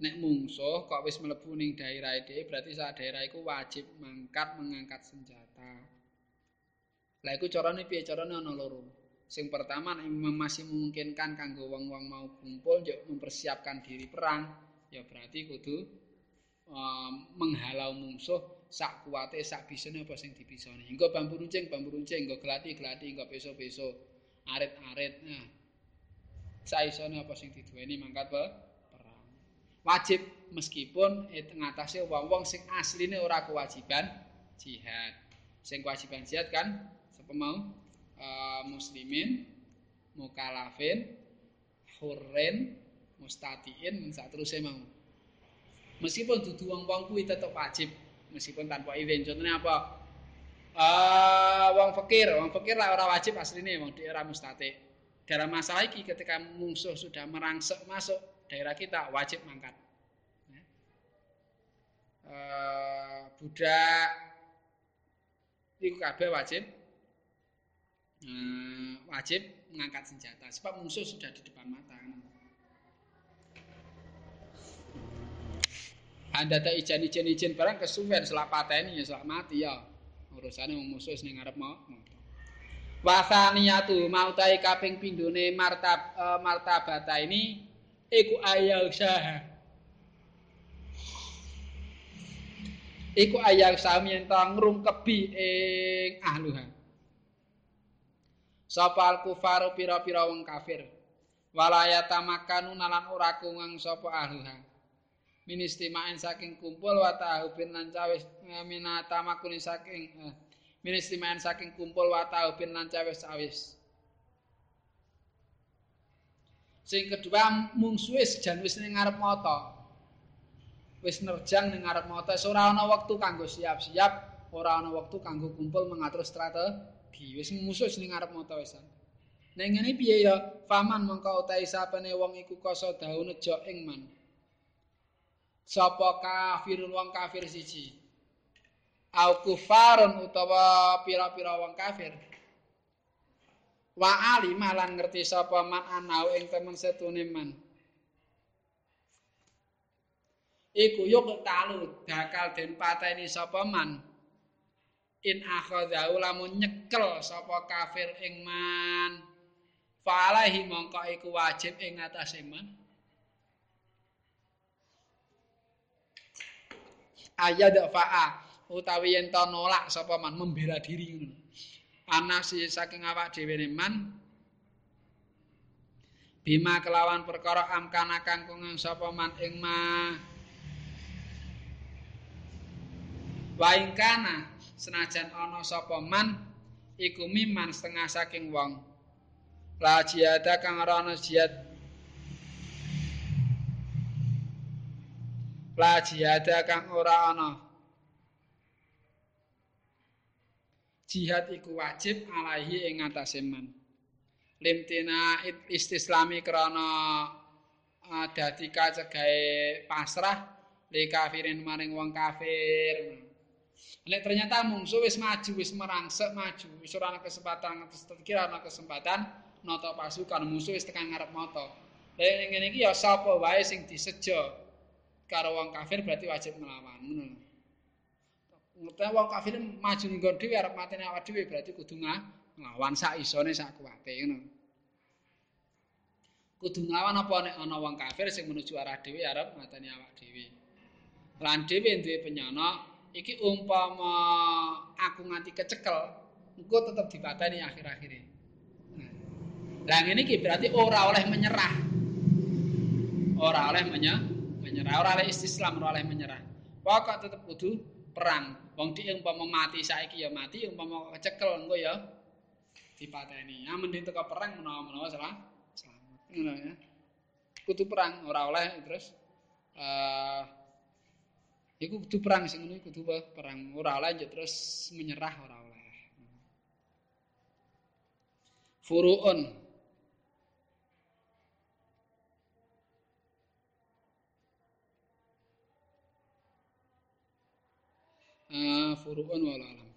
nek mungsuh kok wis mlebu ning daerah iki berarti sak daerah iku wajib mangkat mengangkat senjata. Lah iku carane piye? Carane ana loro. Sing pertama memang masih memungkinkan kanggo wong-wong mau kumpul yo mempersiapkan diri perang, ya berarti kudu menghalau musuh sak kuate sak bisane apa sing dibisani. Engko bambu runcing, bambu runcing, engko glati-glati, engko peso-peso, arit-arit. Nah. Saisone apa sing diduweni mangkat perang. Wajib meskipun eh, ngatasé wong-wong sing asline ora kewajiban jihad. Sing kewajiban jihad kan sapa mau uh, muslimin mukalafin hurren mustatiin saat terusnya mau meskipun dudu wong-wong kuwi tetap wajib meskipun tanpa izin. Contohnya apa? Uh, wong fakir. Wong fakir lah orang wajib aslinya wong di era mustati dalam masalah ini ketika musuh sudah merangsek masuk daerah kita wajib mangkat. Uh, budak itu kabeh wajib. Hmm, wajib mengangkat senjata sebab musuh sudah di depan mata. Anda tak izin izin izin barang kesuwen selak pateni ya selak mati ya urusannya musuh sing ngarep mau. Wasaniyatu mau tai kaping pindone martab uh, martabata ini iku ayal usaha. Iku ayal usaha yen ngrungkebi ing ahluha. al kufaru pira-pira wong kafir walayata makanu nalan ora kungang sapa ahliha ministimaen saking kumpul wa ta'ubin lan cawis minata makuni saking eh, ministimaen saking kumpul wa ta'ubin lan cawis cawis sing kedua mungsuhe sejan wis ning ngarep mata. Wis nerjang ning ngarep mata ora ana wektu kanggo siap-siap ora ana wektu kanggo kumpul mengatur strategi. Wis musuh ning ngarep mata wisan. Ning ngene piye ya faman mongko utahe sapene wong iku kasa daun nejo ing man sapa kafir wong kafir siji? Au kufarun utawa pira-pira wong kafir? Wa ali malan ngerti sapa man anau ing temen setune man. Iku yuk talu bakal den pateni sapa man. In akhadha lamun nyekel sapa kafir ing man. Falahi mongko iku wajib ing atase man ayat fa'a utawi yen to nolak sapa man membela diri ngono anasi saking awak dhewe man. Bima kelawan perkara amkana kang sapa man ing ma. Waingkana senajan ana sapa man iku miman setengah saking wong. La jihada kang ora ana jihad jihada kang ora ana. Jihad iku wajib alaihi ing atase man. Limtina istislami krana dadi kacegahe pasrah li kafirin maring wong kafir. Lek ternyata mungsu wis maju wis merangsek maju wis ora ana kesempatan kira ana kesempatan nata pasukan musuh wis tekan ngarep moto. Lek ngene iki ya sapa wae sing disejo karo wong kafir berarti wajib ngono. ngerti wong kafir maju nggon dhewe arep mateni awak dhewe berarti kudu nglawan sak isone sak kuwate ngono. Kudu nglawan apa nek ana wong kafir sing menuju arah dhewe arep mateni awak dhewe. Lan dhewe duwe penyana iki umpama aku nganti kecekel engko tetep dipateni akhir-akhir. Lah ngene iki berarti ora oleh menyerah. Ora oleh menyerah, ora oleh istislam, ora oleh menyerah. Pokok tetep kudu perang. Wong dik umpama mati saiki ya mati, umpama kecekel engko ya dipateni. Ya mending teko perang menawa-menawa salah selamat. Ngono ya. Kudu perang ora oleh terus eh uh, kudu perang sing ngono kudu perang ora oleh terus menyerah ora oleh. Furuun آه، آخر أنوال العالم